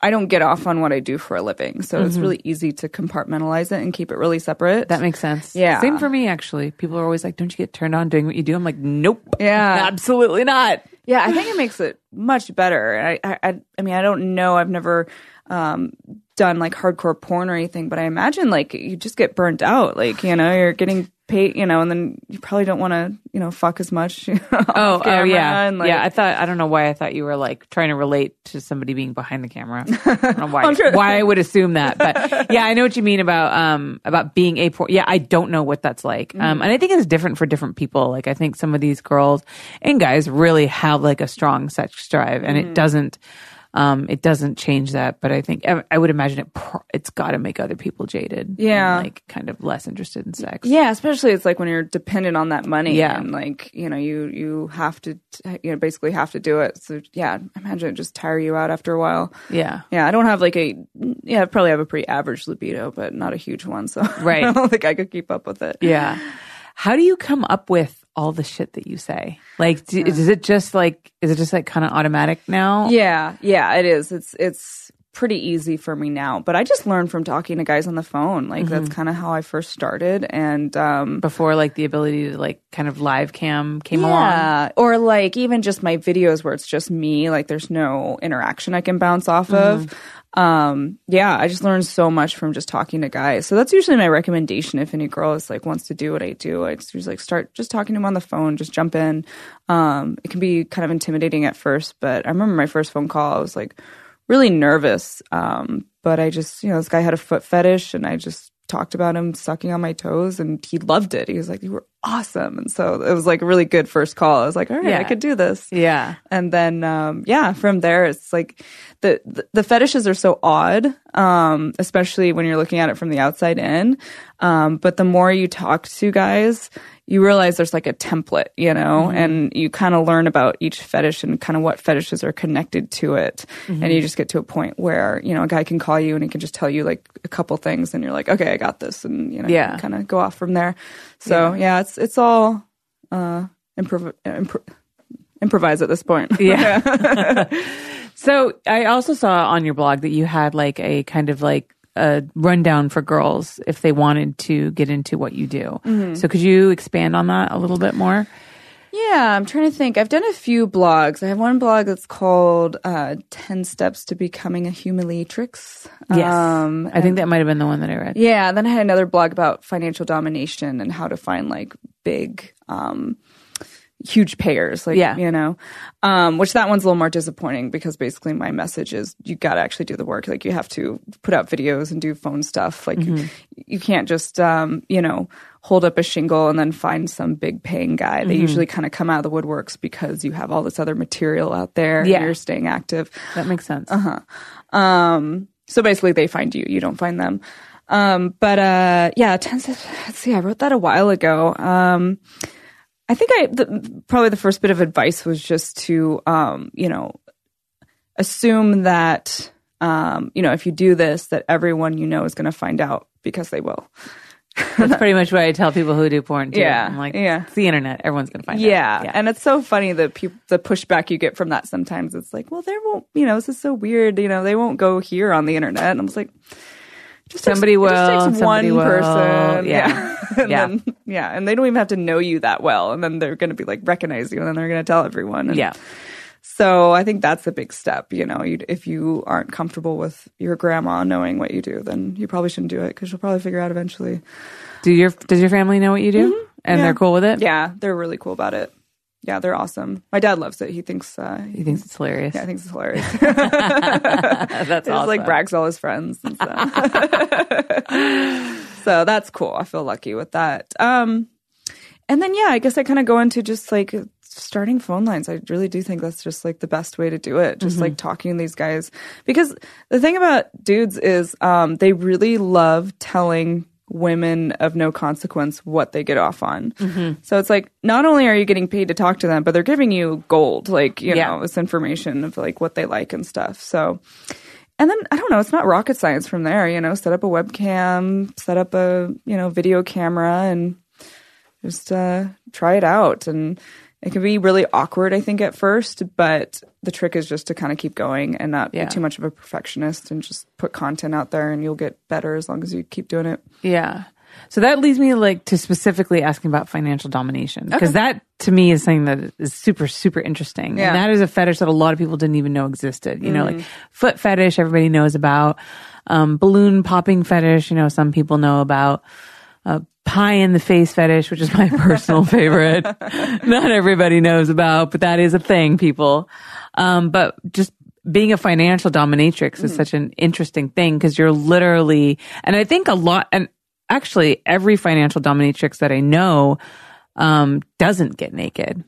I don't get off on what I do for a living, so Mm-hmm. it's really easy to compartmentalize it and keep it really separate. that makes sense. Yeah. Same for me, actually. People are always like, don't you get turned on doing what you do? I'm like, nope. Yeah. Absolutely not. Yeah, I think it makes it much better. I, I, I, I mean, I don't know. I've never um, done like hardcore porn or anything, but I imagine like you just get burnt out. Like you know, you're getting paid, you know, and then you probably don't want to, you know, fuck as much. you know, Oh, oh yeah. like, yeah. I thought, I don't know why I thought you were like trying to relate to somebody being behind the camera. I don't know why, sure- why I would assume that, but yeah, I know what you mean about, um, about being a por- Yeah, I don't know what that's like. Mm-hmm. Um, and I think it's different for different people. Like, I think some of these girls and guys really have like a strong sex drive and Mm-hmm. it doesn't, um, it doesn't change that, but I think I, would imagine it. Pro- it's got to make other people jaded. and, Yeah. like kind of less interested in sex. Yeah, especially it's like when you're dependent on that money. Yeah. and like you know, you you have to, you know, basically have to do it. So yeah, I imagine it just tire you out after a while. Yeah. Yeah, I don't have like a yeah, I probably have a pretty average libido, but not a huge one. So Right. I don't think I could keep up with it. Yeah. How do you come up with all the shit that you say? Like, do, is it just like, is it just like kind of automatic now? Yeah, yeah, it is. It's it's pretty easy for me now, but I just learned from talking to guys on the phone. Like Mm-hmm. that's kind of how I first started, and um, Before like the ability to like kind of live cam came along. yeah, or like even just my videos where it's just me. Like there's no interaction I can bounce off of. Um, yeah, I just learned so much from just talking to guys. So that's usually my recommendation if any girl is like wants to do what I do. I just like start just talking to them on the phone, just jump in. Um, it can be kind of intimidating at first, but I remember my first phone call. I was like really nervous. Um, but I just, you know, this guy had a foot fetish and I just talked about him sucking on my toes and he loved it. He was like, you were awesome. And so it was like a really good first call. I was like, all right, Yeah. I could do this. Yeah. And then, um, yeah, from there, it's like the, the, the fetishes are so odd, um, especially when you're looking at it from the outside in. Um, but the more you talk to guys, you realize there's like a template, you know, and you kind of learn about each fetish and kind of what fetishes are connected to it. And you just get to a point where, you know, a guy can call you and he can just tell you like a couple things and you're like, okay, I got this. And, you know, Yeah. kind of go off from there. So yeah, it's, it's all, uh, improv, impro- improvise at this point. Yeah. so I also saw on your blog that you had like a kind of like a rundown for girls if they wanted to get into what you do. Mm-hmm. So could you expand on that a little bit more? Yeah, I'm trying to think. I've done a few blogs. I have one blog that's called uh, 10 Steps to Becoming a Humiliatrix. Yes. Um, I think that might have been the one that I read. yeah, then I had another blog about financial domination and how to find like big, um, huge payers. Like, Yeah. you know, um, which that one's a little more disappointing because basically my message is you got to actually do the work. Like, you have to put out videos and do phone stuff. Like, Mm-hmm. you can't just, um, you know, hold up a shingle and then find some big paying guy. Mm-hmm. They usually kind of come out of the woodworks because you have all this other material out there Yeah. and you're staying active. That makes sense. Uh-huh. Um, so basically, they find you, you don't find them. Um, but uh, yeah, let's see, I wrote that a while ago. Um, I think I the, probably the first bit of advice was just to um, you know assume that um, you know if you do this that everyone you know is going to find out because they will. That's pretty much what I tell people who do porn too. Yeah, I'm like, yeah. it's the internet. Everyone's gonna find Yeah. out. Yeah. and it's so funny the peop the pushback you get from that. Sometimes it's like, well, there won't, you know, this is so weird. You know, they won't go here on the internet. And I was like, just takes- Somebody it will, just takes somebody one will. person. Yeah. and Yeah. Then, yeah, and they don't even have to know you that well, and then they're going to be like recognize you, and then they're going to tell everyone. And yeah. So I think that's a big step. You know, if you aren't comfortable with your grandma knowing what you do, then you probably shouldn't do it because she'll probably figure out eventually. Do your does your family know what you do? And Mm-hmm. Yeah. they're cool with it? Yeah, they're really cool about it. Yeah, they're awesome. My dad loves it. He thinks uh, He thinks it's hilarious. Yeah, I think it's hilarious. That's He just awesome. like brags all his friends and stuff. so that's cool. I feel lucky with that. Um, and then yeah, I guess I kind of go into just like starting phone lines. I really do think that's just like the best way to do it. Just like talking to these guys because the thing about dudes is um, they really love telling women of no consequence what they get off on. So it's like not only are you getting paid to talk to them, but they're giving you gold, like you Yeah. know, this information of like what they like and stuff. So and then I don't know, it's not rocket science from there, you know, set up a webcam, set up a, you know, video camera and just uh try it out and it can be really awkward I think at first, but the trick is just to kind of keep going and not Yeah. be too much of a perfectionist and just put content out there and you'll get better as long as you keep doing it. Yeah. So that leads me like to specifically asking about financial domination because that to me is something that is super super interesting. Yeah. And that is a fetish that a lot of people didn't even know existed. You know, like foot fetish everybody knows about. Um, balloon popping fetish, you know, some people know about. Uh, pie in the face fetish, which is my personal favorite. Not everybody knows about, but that is a thing, people. Um, but just being a financial dominatrix is such an interesting thing because you're literally, and I think a lot, and actually every financial dominatrix that I know, um, doesn't get naked.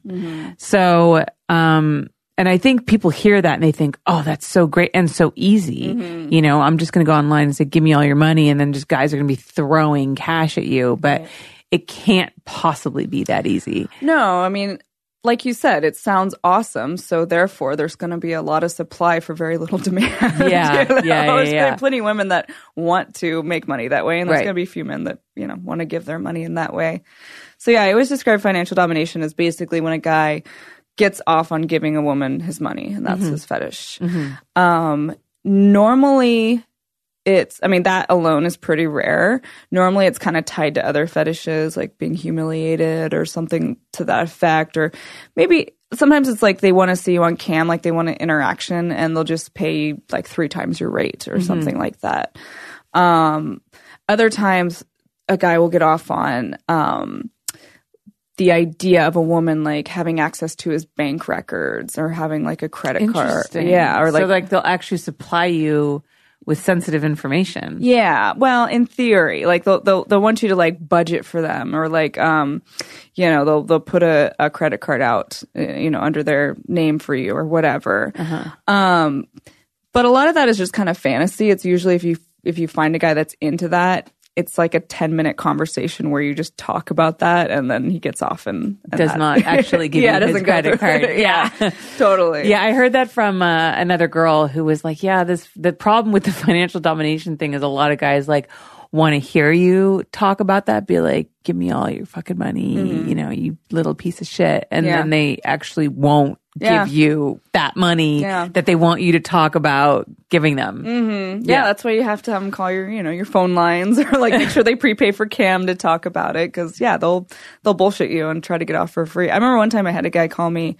So, um, and I think people hear that and they think, oh, that's so great and so easy. Mm-hmm. You know, I'm just going to go online and say, give me all your money. And then just guys are going to be throwing cash at you. But it can't possibly be that easy. No, I mean, like you said, it sounds awesome. So therefore, there's going to be a lot of supply for very little demand. Yeah, you know? yeah, yeah, There's yeah. plenty of women that want to make money that way, and there's Right. going to be a few men that you know want to give their money in that way. So yeah, I always describe financial domination as basically when a guy gets off on giving a woman his money, and that's his fetish. Um, normally it's i mean that alone is pretty rare. Normally it's kind of tied to other fetishes like being humiliated or something to that effect or maybe sometimes it's like they want to see you on cam like they want an interaction and they'll just pay like three times your rate or something like that. Um other times a guy will get off on um the idea of a woman like having access to his bank records or having like a credit card yeah or like so like they'll actually supply you with sensitive information. Yeah, well, in theory, like they'll they'll, they'll want you to like budget for them, or like um, you know, they'll they'll put a, a credit card out, uh, you know, under their name for you or whatever. Um, but a lot of that is just kind of fantasy. It's usually if you if you find a guy that's into that, it's like a ten minute conversation where you just talk about that, and then he gets off and, and Does that- not actually give yeah, you his credit card. Yeah. totally. Yeah, I heard that from uh, another girl who was like, "Yeah, this the problem with the financial domination thing is a lot of guys like want to hear you talk about that, be like, give me all your fucking money, you know, you little piece of shit,' and Mm-hmm. Yeah. then they actually won't Yeah. give you that money Yeah. that they want you to talk about giving them. Mm-hmm. Yeah, that's why you have to have them call your, you know, your phone lines or like make sure they prepay for Cam to talk about it because yeah, they'll they'll bullshit you and try to get off for free. I remember one time I had a guy call me,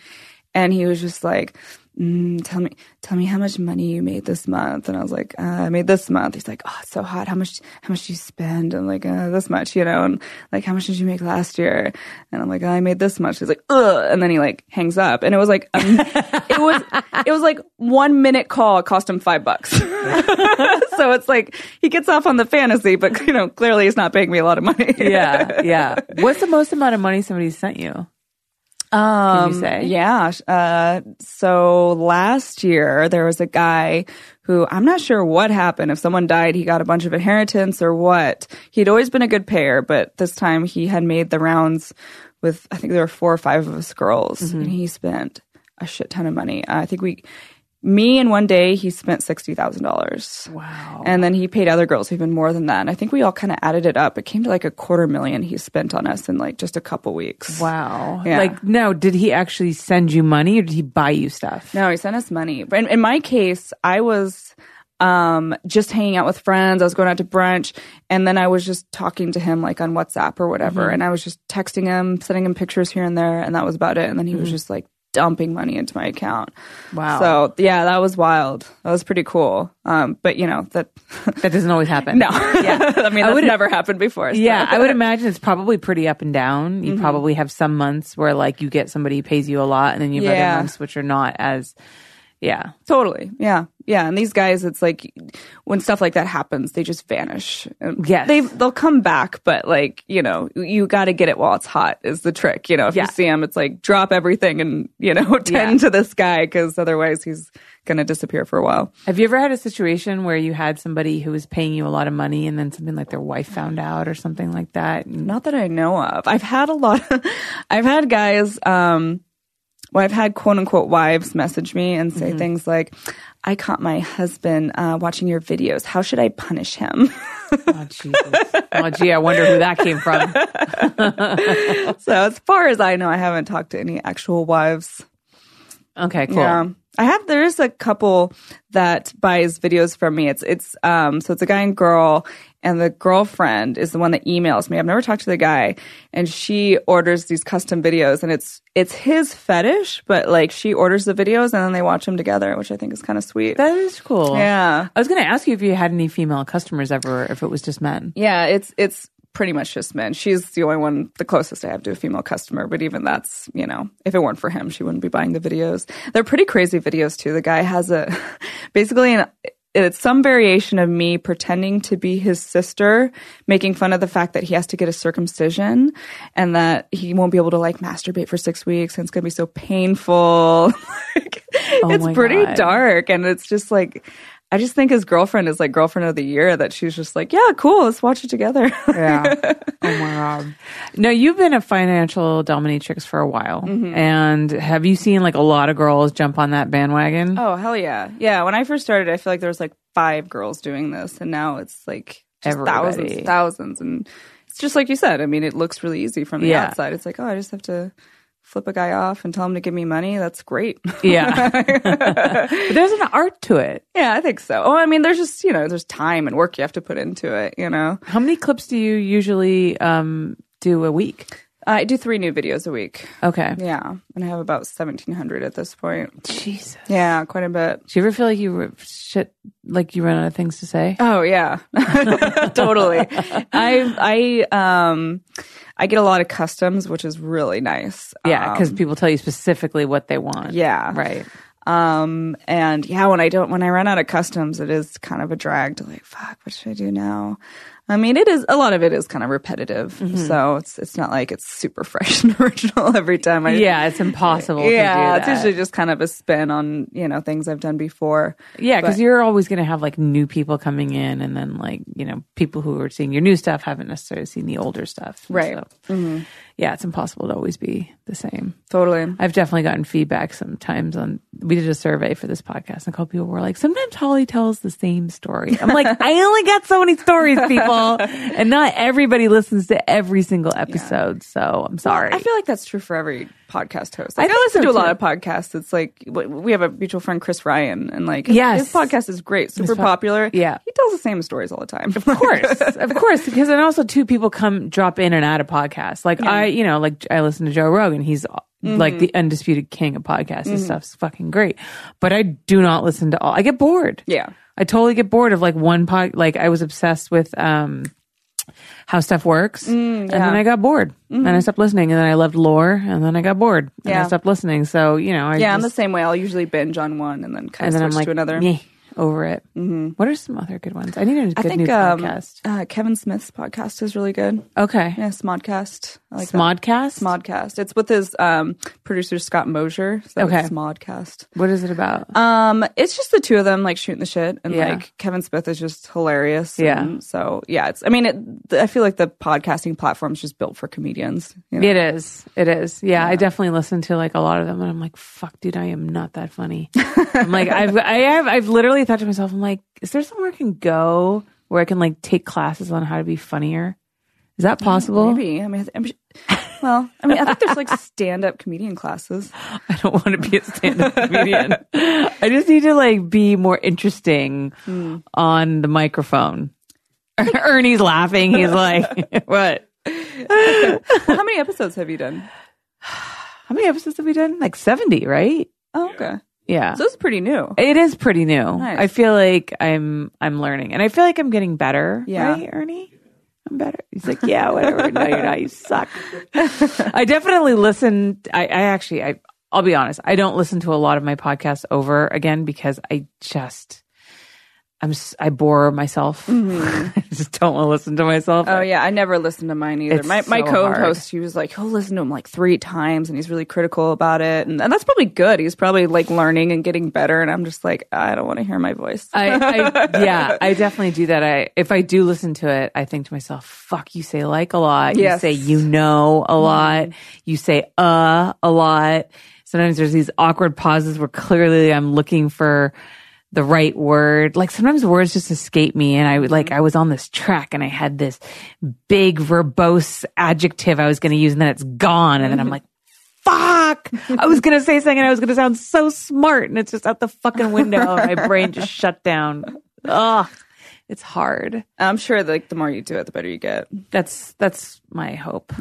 and he was just like, mm, "Tell me, tell me how much money you made this month," and I was like, uh, "I made this month." He's like, "Oh, it's so hot. How much? How much do you spend?" I'm like, uh, "This much," you know, and like, "How much did you make last year?" And I'm like, "I made this much." He's like, "Ugh," and then he like hangs up, and it was like, um, it was it was like one minute call. It cost him five bucks. so it's like he gets off on the fantasy, but you know, clearly he's not paying me a lot of money. yeah, yeah. What's the most amount of money somebody sent you? Um, you say? Yeah. Uh, so last year there was a guy who I'm not sure what happened. If someone died, he got a bunch of inheritance or what. He'd always been a good payer, but this time he had made the rounds with, I think there were four or five of us girls Mm-hmm. and he spent a shit ton of money. I think we, me in one day, he spent $60,000. Wow. And then he paid other girls even more than that. And I think we all kind of added it up. It came to like a quarter million he spent on us in like just a couple weeks. Wow. Yeah. Like, no, did he actually send you money or did he buy you stuff? No, he sent us money. But in, in my case, I was um, just hanging out with friends. I was going out to brunch, and then I was just talking to him like on WhatsApp or whatever. And I was just texting him, sending him pictures here and there, and that was about it. And then he was just like dumping money into my account. Wow. So yeah, that was wild. That was pretty cool. Um, but you know that. That doesn't always happen. no, yeah. I mean, that's would- never happened before. so- Yeah, I would imagine it's probably pretty up and down. You probably have some months where like you get somebody who pays you a lot, and then you have Yeah. other months which are not as. Yeah, Totally. Yeah. Yeah. And these guys, it's like when stuff like that happens, they just vanish. Yes. They, they'll come back, but like, you know, you got to get it while it's hot is the trick. You know, if Yeah. you see him, it's like drop everything and, you know, tend to this guy because otherwise he's going to disappear for a while. Have you ever had a situation where you had somebody who was paying you a lot of money and then something like their wife found out or something like that? Not that I know of. I've had a lot. Of, I've had guys. Um, well, I've had quote unquote wives message me and say things like, "I caught my husband uh, watching your videos. How should I punish him?" Oh, Jesus. oh, gee, I wonder who that came from. so as far as I know, I haven't talked to any actual wives. Okay, cool. Yeah. I have there is a couple that buys videos from me. It's it's um so it's a guy and girl and the girlfriend is the one that emails me. I've never talked to the guy and she orders these custom videos and it's it's his fetish, but like she orders the videos and then they watch them together, which I think is kind of sweet. That is cool. yeah. I was going to ask you if you had any female customers ever, if it was just men. Yeah, it's it's pretty much just men. She's the only one, the closest I have to a female customer. But even that's, you know, if it weren't for him, she wouldn't be buying the videos. They're pretty crazy videos too. The guy has a basically an. It's some variation of me pretending to be his sister, making fun of the fact that he has to get a circumcision and that he won't be able to like masturbate for six weeks and it's going to be so painful. like, oh it's pretty God. dark. And it's just like, I just think his girlfriend is like girlfriend of the year that she's just like, yeah, cool, let's watch it together. Yeah. oh my god. No, you've been a financial dominatrix for a while, Mm-hmm. and have you seen like a lot of girls jump on that bandwagon? oh, hell yeah. Yeah. When I first started, I feel like there was like five girls doing this and now it's like just thousands, thousands. And it's just like you said. I mean, it looks really easy from the Yeah. outside. It's like, oh, I just have to flip a guy off and tell him to give me money. That's great. Yeah. but there's an art to it. yeah, I think so. Oh, I mean, there's just, you know, there's time and work you have to put into it, you know? How many clips do you usually um, do a week? I do three new videos a week. Okay. Yeah. And I have about 1,700 at this point. Jesus. Yeah, quite a bit. Do you ever feel like you shit, like you run out of things to say? Oh yeah, totally. I I um I get a lot of customs, which is really nice. Yeah, because Um, people tell you specifically what they want. yeah, Right. Um, and yeah, when I don't, when I run out of customs, it is kind of a drag to like, fuck, what should I do now? I mean, it is a lot of it is kind of repetitive, Mm-hmm. so it's it's not like it's super fresh and original every time. I Yeah, it's impossible yeah, to do it's usually just kind of a spin on you know things I've done before. Yeah, because you're always going to have like new people coming in, and then like you know people who are seeing your new stuff haven't necessarily seen the older stuff, Right. Mm-hmm. Yeah, it's impossible to always be the same. Totally. I've definitely gotten feedback sometimes on. We did a survey for this podcast, and a couple people were like, "Sometimes Holly tells the same story." I'm like, "I only got so many stories, people, and not everybody listens to every single episode." So I'm sorry. I feel like that's true for every podcast hosts. Like, I, think listen so, to a lot of podcasts. It's like we have a mutual friend, Chris Ryan, and like Yes. his podcast is great, super po- popular. yeah. he tells the same stories all the time. Of course, of course, because then also two people come drop in and out of podcasts. Like I, you know, like I listen to Joe Rogan. He's like the undisputed king of podcasts. His stuff's fucking great. But I do not listen to all. I get bored. yeah. I totally get bored of like one pod. Like I was obsessed with um how stuff works, mm, and then I got bored, and mm-hmm. I stopped listening. And then I loved lore, and then I got bored, and I stopped listening. So you know, I Yeah, I'm the same way. I'll usually binge on one and then kind of then I'm switch like to another. "Meh," over it. Mm-hmm. What are some other good ones? I need a good I think new um, podcast. uh, Kevin Smith's podcast is really good. Okay, Yeah, Smodcast. I like that. Smodcast. Smodcast. It's with his um, producer Scott Mosier. So Okay. Smodcast. What is it about? Um, it's just the two of them like shooting the shit, and Yeah. like Kevin Smith is just hilarious. Yeah. so yeah, it's. I mean, it, I feel like the podcasting platform is just built for comedians. You know? It is. It is. Yeah, I definitely listen to like a lot of them, and I'm like, "Fuck, dude, I am not that funny." I'm like, I've, I have, I've literally thought to myself, I'm like, is there somewhere I can go where I can like take classes on how to be funnier? Is that possible? Maybe. I mean, I'm, well, I mean, I think there's like stand-up comedian classes. I don't want to be a stand-up comedian. I just need to like be more interesting hmm. on the microphone. Ernie's laughing. He's like, "What? Well, how many episodes have you done? How many episodes have we done? Like 70, right?" Oh, okay. Yeah. So it's pretty new. It is pretty new. Nice. I feel like I'm I'm learning, and I feel like I'm getting better. Yeah. right, Ernie. I'm better. He's like, yeah, whatever. no, you're not. You suck. I definitely listen. I, I actually, I I'll be honest. I don't listen to a lot of my podcasts over again because I just I'm I bore myself. I just don't want to listen to myself. Mm-hmm. Oh yeah, I never listened to mine either. It's my my so co-host, he was like, he'll listen to him like three times, and he's really critical about it, and, and that's probably good. He's probably like learning and getting better, and I'm just like, I don't want to hear my voice. I, I yeah, I definitely do that. I if I do listen to it, I think to myself, "Fuck, you say like a lot. You Yes. say you know a lot. You say uh a lot." Sometimes there's these awkward pauses where clearly I'm looking for the right word. Like sometimes words just escape me, and I would like mm-hmm. I was on this track and I had this big verbose adjective I was going to use, and then it's gone, and then I'm mm-hmm. like. Fuck! I was gonna say something and I was gonna sound so smart and it's just out the fucking window. and my brain just shut down. Ugh, it's hard. I'm sure like the more you do it, the better you get. That's that's my hope.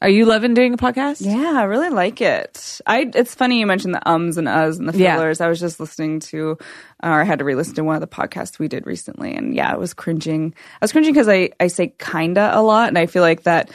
Are you loving doing a podcast? Yeah, I really like it. I it's funny you mentioned the ums and uhs and the Yeah. fillers. I was just listening to uh, or I had to re-listen to one of the podcasts we did recently and yeah, I was cringing. I was cringing because I, I say kinda a lot and I feel like that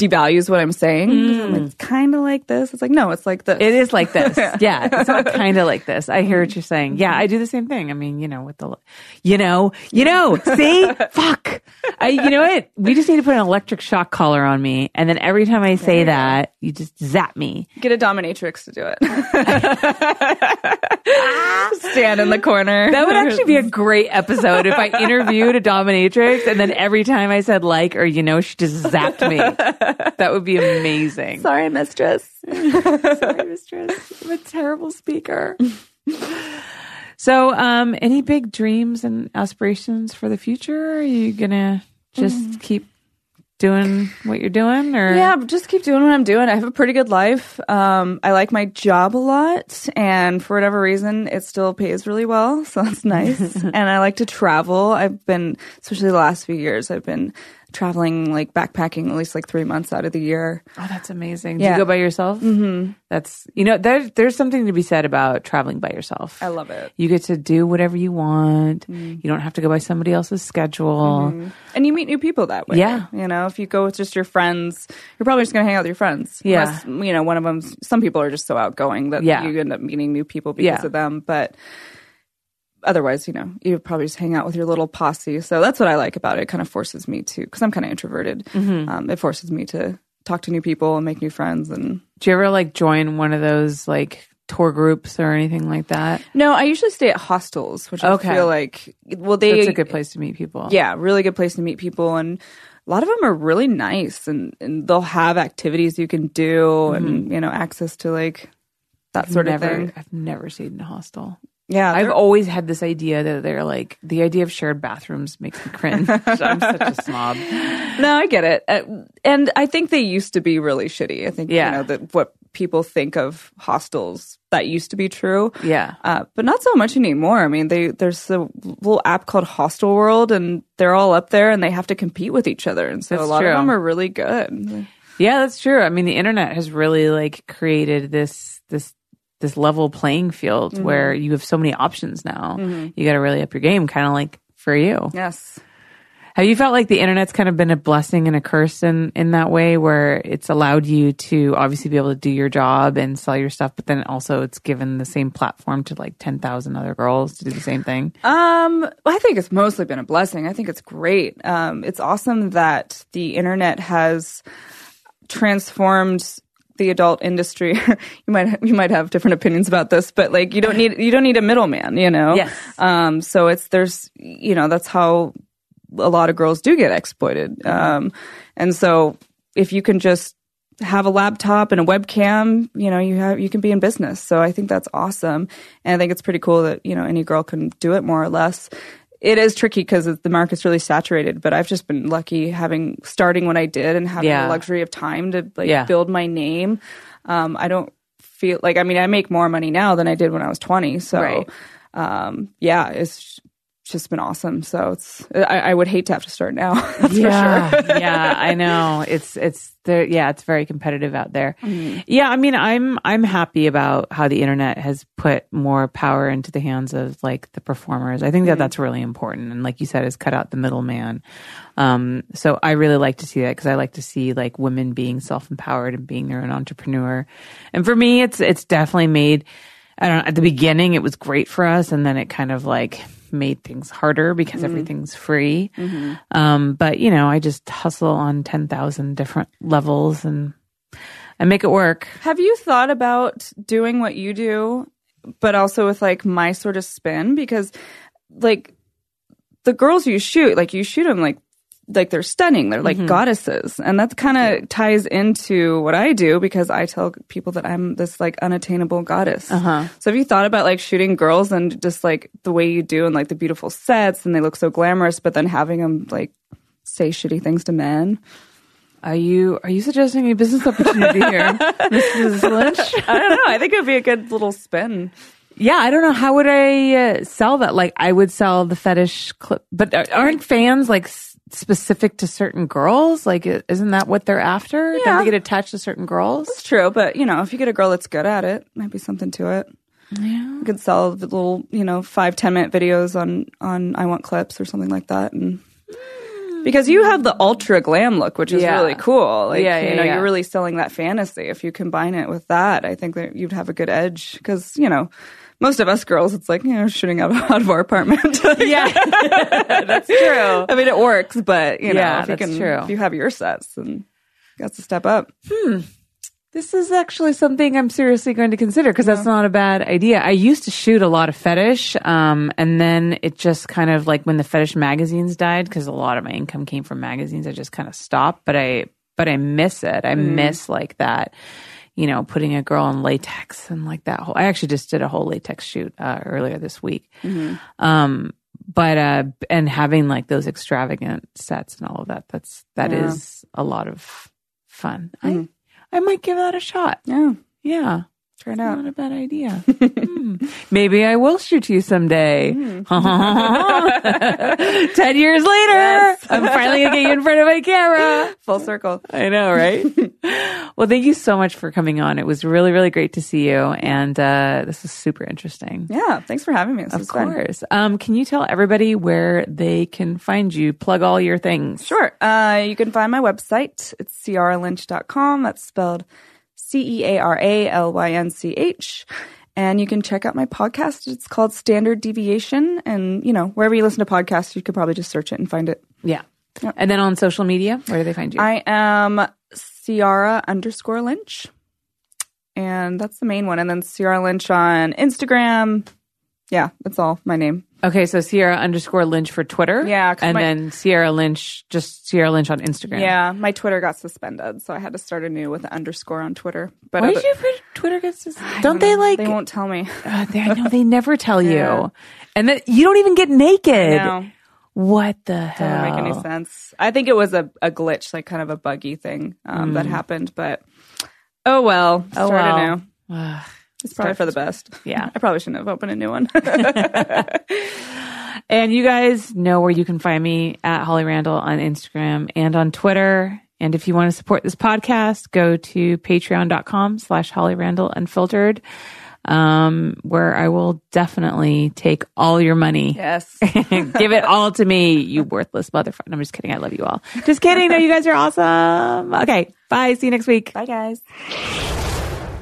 devalues what I'm saying. Mm. I'm like, it's kinda like this. It's like, no, it's like this. It is like this. Yeah, it's not kind of like this. I hear what you're saying. Yeah, I do the same thing. I mean, you know, with the, you know, you know, see, fuck. I, you know what? We just need to put an electric shock collar on me, and then every time I say that, you just zap me. Get a dominatrix to do it. Stand in the corner. That would actually be a great episode if I interviewed a dominatrix and then every time I said like or you know, she just zapped me. That would be amazing. Sorry, mistress. Sorry, mistress. I'm a terrible speaker. So, um, any big dreams and aspirations for the future? Are you gonna just keep doing what you're doing, or Yeah, just keep doing what I'm doing. I have a pretty good life. Um, I like my job a lot, and for whatever reason, it still pays really well, so that's nice. and I like to travel. I've been, especially the last few years, I've been traveling, like backpacking, at least like three months out of the year. Oh, that's amazing. Do Yeah. you go by yourself? Mm-hmm. That's you know there's there's something to be said about traveling by yourself. I love it. You get to do whatever you want. You don't have to go by somebody else's schedule. And you meet new people that way. Yeah. You know, if you go with just your friends, you're probably just going to hang out with your friends. Yeah. Unless, you know, one of them, some people are just so outgoing that Yeah. you end up meeting new people because Yeah. of them. But otherwise, you know, you probably just hang out with your little posse. So that's what I like about it. It kind of forces me to, because I'm kind of introverted. Mm-hmm. Um, it forces me to talk to new people and make new friends. And Do you ever like join one of those like tour groups or anything like that? no, I usually stay at hostels, which Okay. I feel like, well, they, That's a good place to meet people. yeah, really good place to meet people and a lot of them are really nice and, and they'll have activities you can do and you know access to like that sort never, of thing. I've never stayed in a hostel. Yeah, I've always had this idea that they're like the idea of shared bathrooms makes me cringe. I'm such a snob. No, I get it. Uh, and I think they used to be really shitty. I think, Yeah. you know, that what people think of hostels, that used to be true. Yeah. Uh, but not so much anymore. I mean, they there's a little app called Hostel World, and they're all up there, and they have to compete with each other, and so That's a lot true. of them are really good. Yeah, that's true. I mean, the internet has really like created this this this level playing field Mm-hmm. where you have so many options now. You got to really up your game, kind of like for you. Yes. Have you felt like the internet's kind of been a blessing and a curse in in that way, where it's allowed you to obviously be able to do your job and sell your stuff, but then also it's given the same platform to like ten thousand other girls to do the same thing? Um, I think it's mostly been a blessing. I think it's great. Um, it's awesome that the internet has transformed the adult industry. you might you might have different opinions about this, but like you don't need you don't need a middleman, you know. Yes. Um, so it's there's you know that's how a lot of girls do get exploited. Um, and so if you can just have a laptop and a webcam, you know, you have you can be in business. So I think that's awesome, and I think it's pretty cool that you know any girl can do it more or less. It is tricky because the market's really saturated, but I've just been lucky having starting when I did and having Yeah. the luxury of time to like Yeah. build my name. Um, I don't feel like I mean I make more money now than I did when I was twenty. So Right. um, yeah, it's just been awesome. So it's I, I would hate to have to start now. That's yeah, for sure. yeah, I know. It's it's there. Yeah, it's very competitive out there. Mm-hmm. Yeah, I mean, I'm I'm happy about how the internet has put more power into the hands of like the performers. I think Mm-hmm. that that's really important, and like you said, has cut out the middleman. Um, so I really like to see that because I like to see like women being self empowered and being their own entrepreneur. And for me, it's it's definitely made. I don't know. At the beginning, it was great for us, and then it kind of like made things harder because everything's free. Um, but you know, I just hustle on ten thousand different levels and I make it work. Have you thought about doing what you do, but also with like my sort of spin? Because like the girls you shoot, like you shoot them like like they're stunning. They're like goddesses, and that kind of ties into what I do because I tell people that I'm this like unattainable goddess. Uh-huh. So have you thought about like shooting girls and just like the way you do and like the beautiful sets and they look so glamorous, but then having them like say shitty things to men? Are you are you suggesting a business opportunity here, Mrs. Lynch? I don't know. I think it would be a good little spin. Yeah, I don't know how would I uh, sell that. Like, I would sell the fetish clip, but aren't fans like specific to certain girls? Like, isn't that what they're after? Don't they get attached to certain girls? It's true, but you know, if you get a girl that's good at it, might be something to it. Yeah. You could sell the little, you know, five ten minute videos on on iWantClips or something like that, and hmm. because you have the ultra glam look, which is Yeah. really cool. Like, Yeah, you know, yeah. you're really selling that fantasy. If you combine it with that, I think that you'd have a good edge. Because you know, most of us girls, it's like you know, shooting out, out of our apartment. Yeah, that's true. I mean, it works, but you know, Yeah, if you can, true. if you have your sets, then that's a step up. Hmm. This is actually something I'm seriously going to consider because that's not a bad idea. I used to shoot a lot of fetish, um, and then it just kind of like when the fetish magazines died, because a lot of my income came from magazines. I just kind of stopped, but I but I miss it. I miss like that, you know, putting a girl in latex and like that whole. I actually just did a whole latex shoot uh, earlier this week, um, but uh, and having like those extravagant sets and all of that. That's that is Yeah. a lot of fun. I I might give that a shot. Yeah, Yeah. Try it Not out. a bad idea. Hmm. Maybe I will shoot you someday. Ten years later, I'm finally gonna get you in front of my camera. Full circle. I know, right? well, thank you so much for coming on. It was really, really great to see you, and uh, this is super interesting. Yeah, thanks for having me. This Of was fun. course. Um, can you tell everybody where they can find you? Plug all your things. Sure. Uh, you can find my website. It's cearalynch.com. That's spelled C E A R A L Y N C H. And you can check out my podcast. It's called Standard Deviation. And, you know, wherever you listen to podcasts, you could probably just search it and find it. Yeah. And then on social media, where do they find you? I am Ceara underscore Lynch. And that's the main one. And then Ceara Lynch on Instagram. Yeah, that's all my name. Okay, so Ceara underscore Lynch for Twitter. Yeah, And my- then Ceara Lynch, just Ceara Lynch on Instagram. Yeah, my Twitter got suspended, so I had to start anew with an underscore on Twitter. But Why other- did you put Twitter gets this? Don't they like, They won't tell me. uh, they, I know they never tell you. And then you don't even get naked. What the hell? doesn't make any sense. I think it was a, a glitch, like kind of a buggy thing um, that happened. But oh well, Oh, start well. anew. It's probably for the best. Yeah. I probably shouldn't have opened a new one. And you guys know where you can find me at Holly Randall on Instagram and on Twitter. And if you want to support this podcast, go to patreon.com slash Holly Randall Unfiltered, um, where I will definitely take all your money. yes. Give it all to me, you worthless motherfucker. I'm just kidding. I love you all. Just kidding. No, you guys are awesome. Okay. Bye. See you next week. Bye, guys.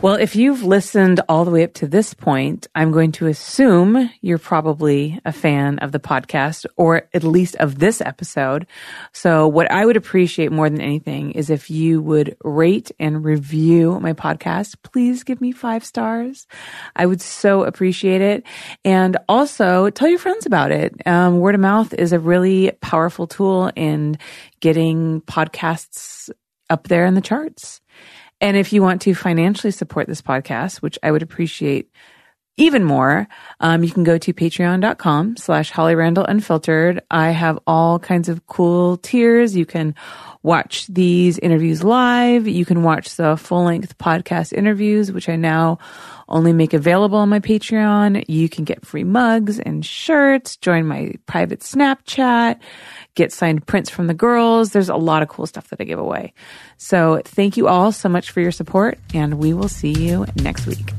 Well, if you've listened all the way up to this point, I'm going to assume you're probably a fan of the podcast or at least of this episode. So what I would appreciate more than anything is if you would rate and review my podcast. Please give me five stars. I would so appreciate it. And also tell your friends about it. Um, word of mouth is a really powerful tool in getting podcasts up there in the charts. And if you want to financially support this podcast, which I would appreciate even more, um, you can go to patreon.com slash Holly Randall Unfiltered. I have all kinds of cool tiers. You can watch these interviews live. You can watch the full length podcast interviews, which I now only make available on my Patreon. You can get free mugs and shirts, join my private Snapchat, get signed prints from the girls. There's a lot of cool stuff that I give away. So thank you all so much for your support and we will see you next week.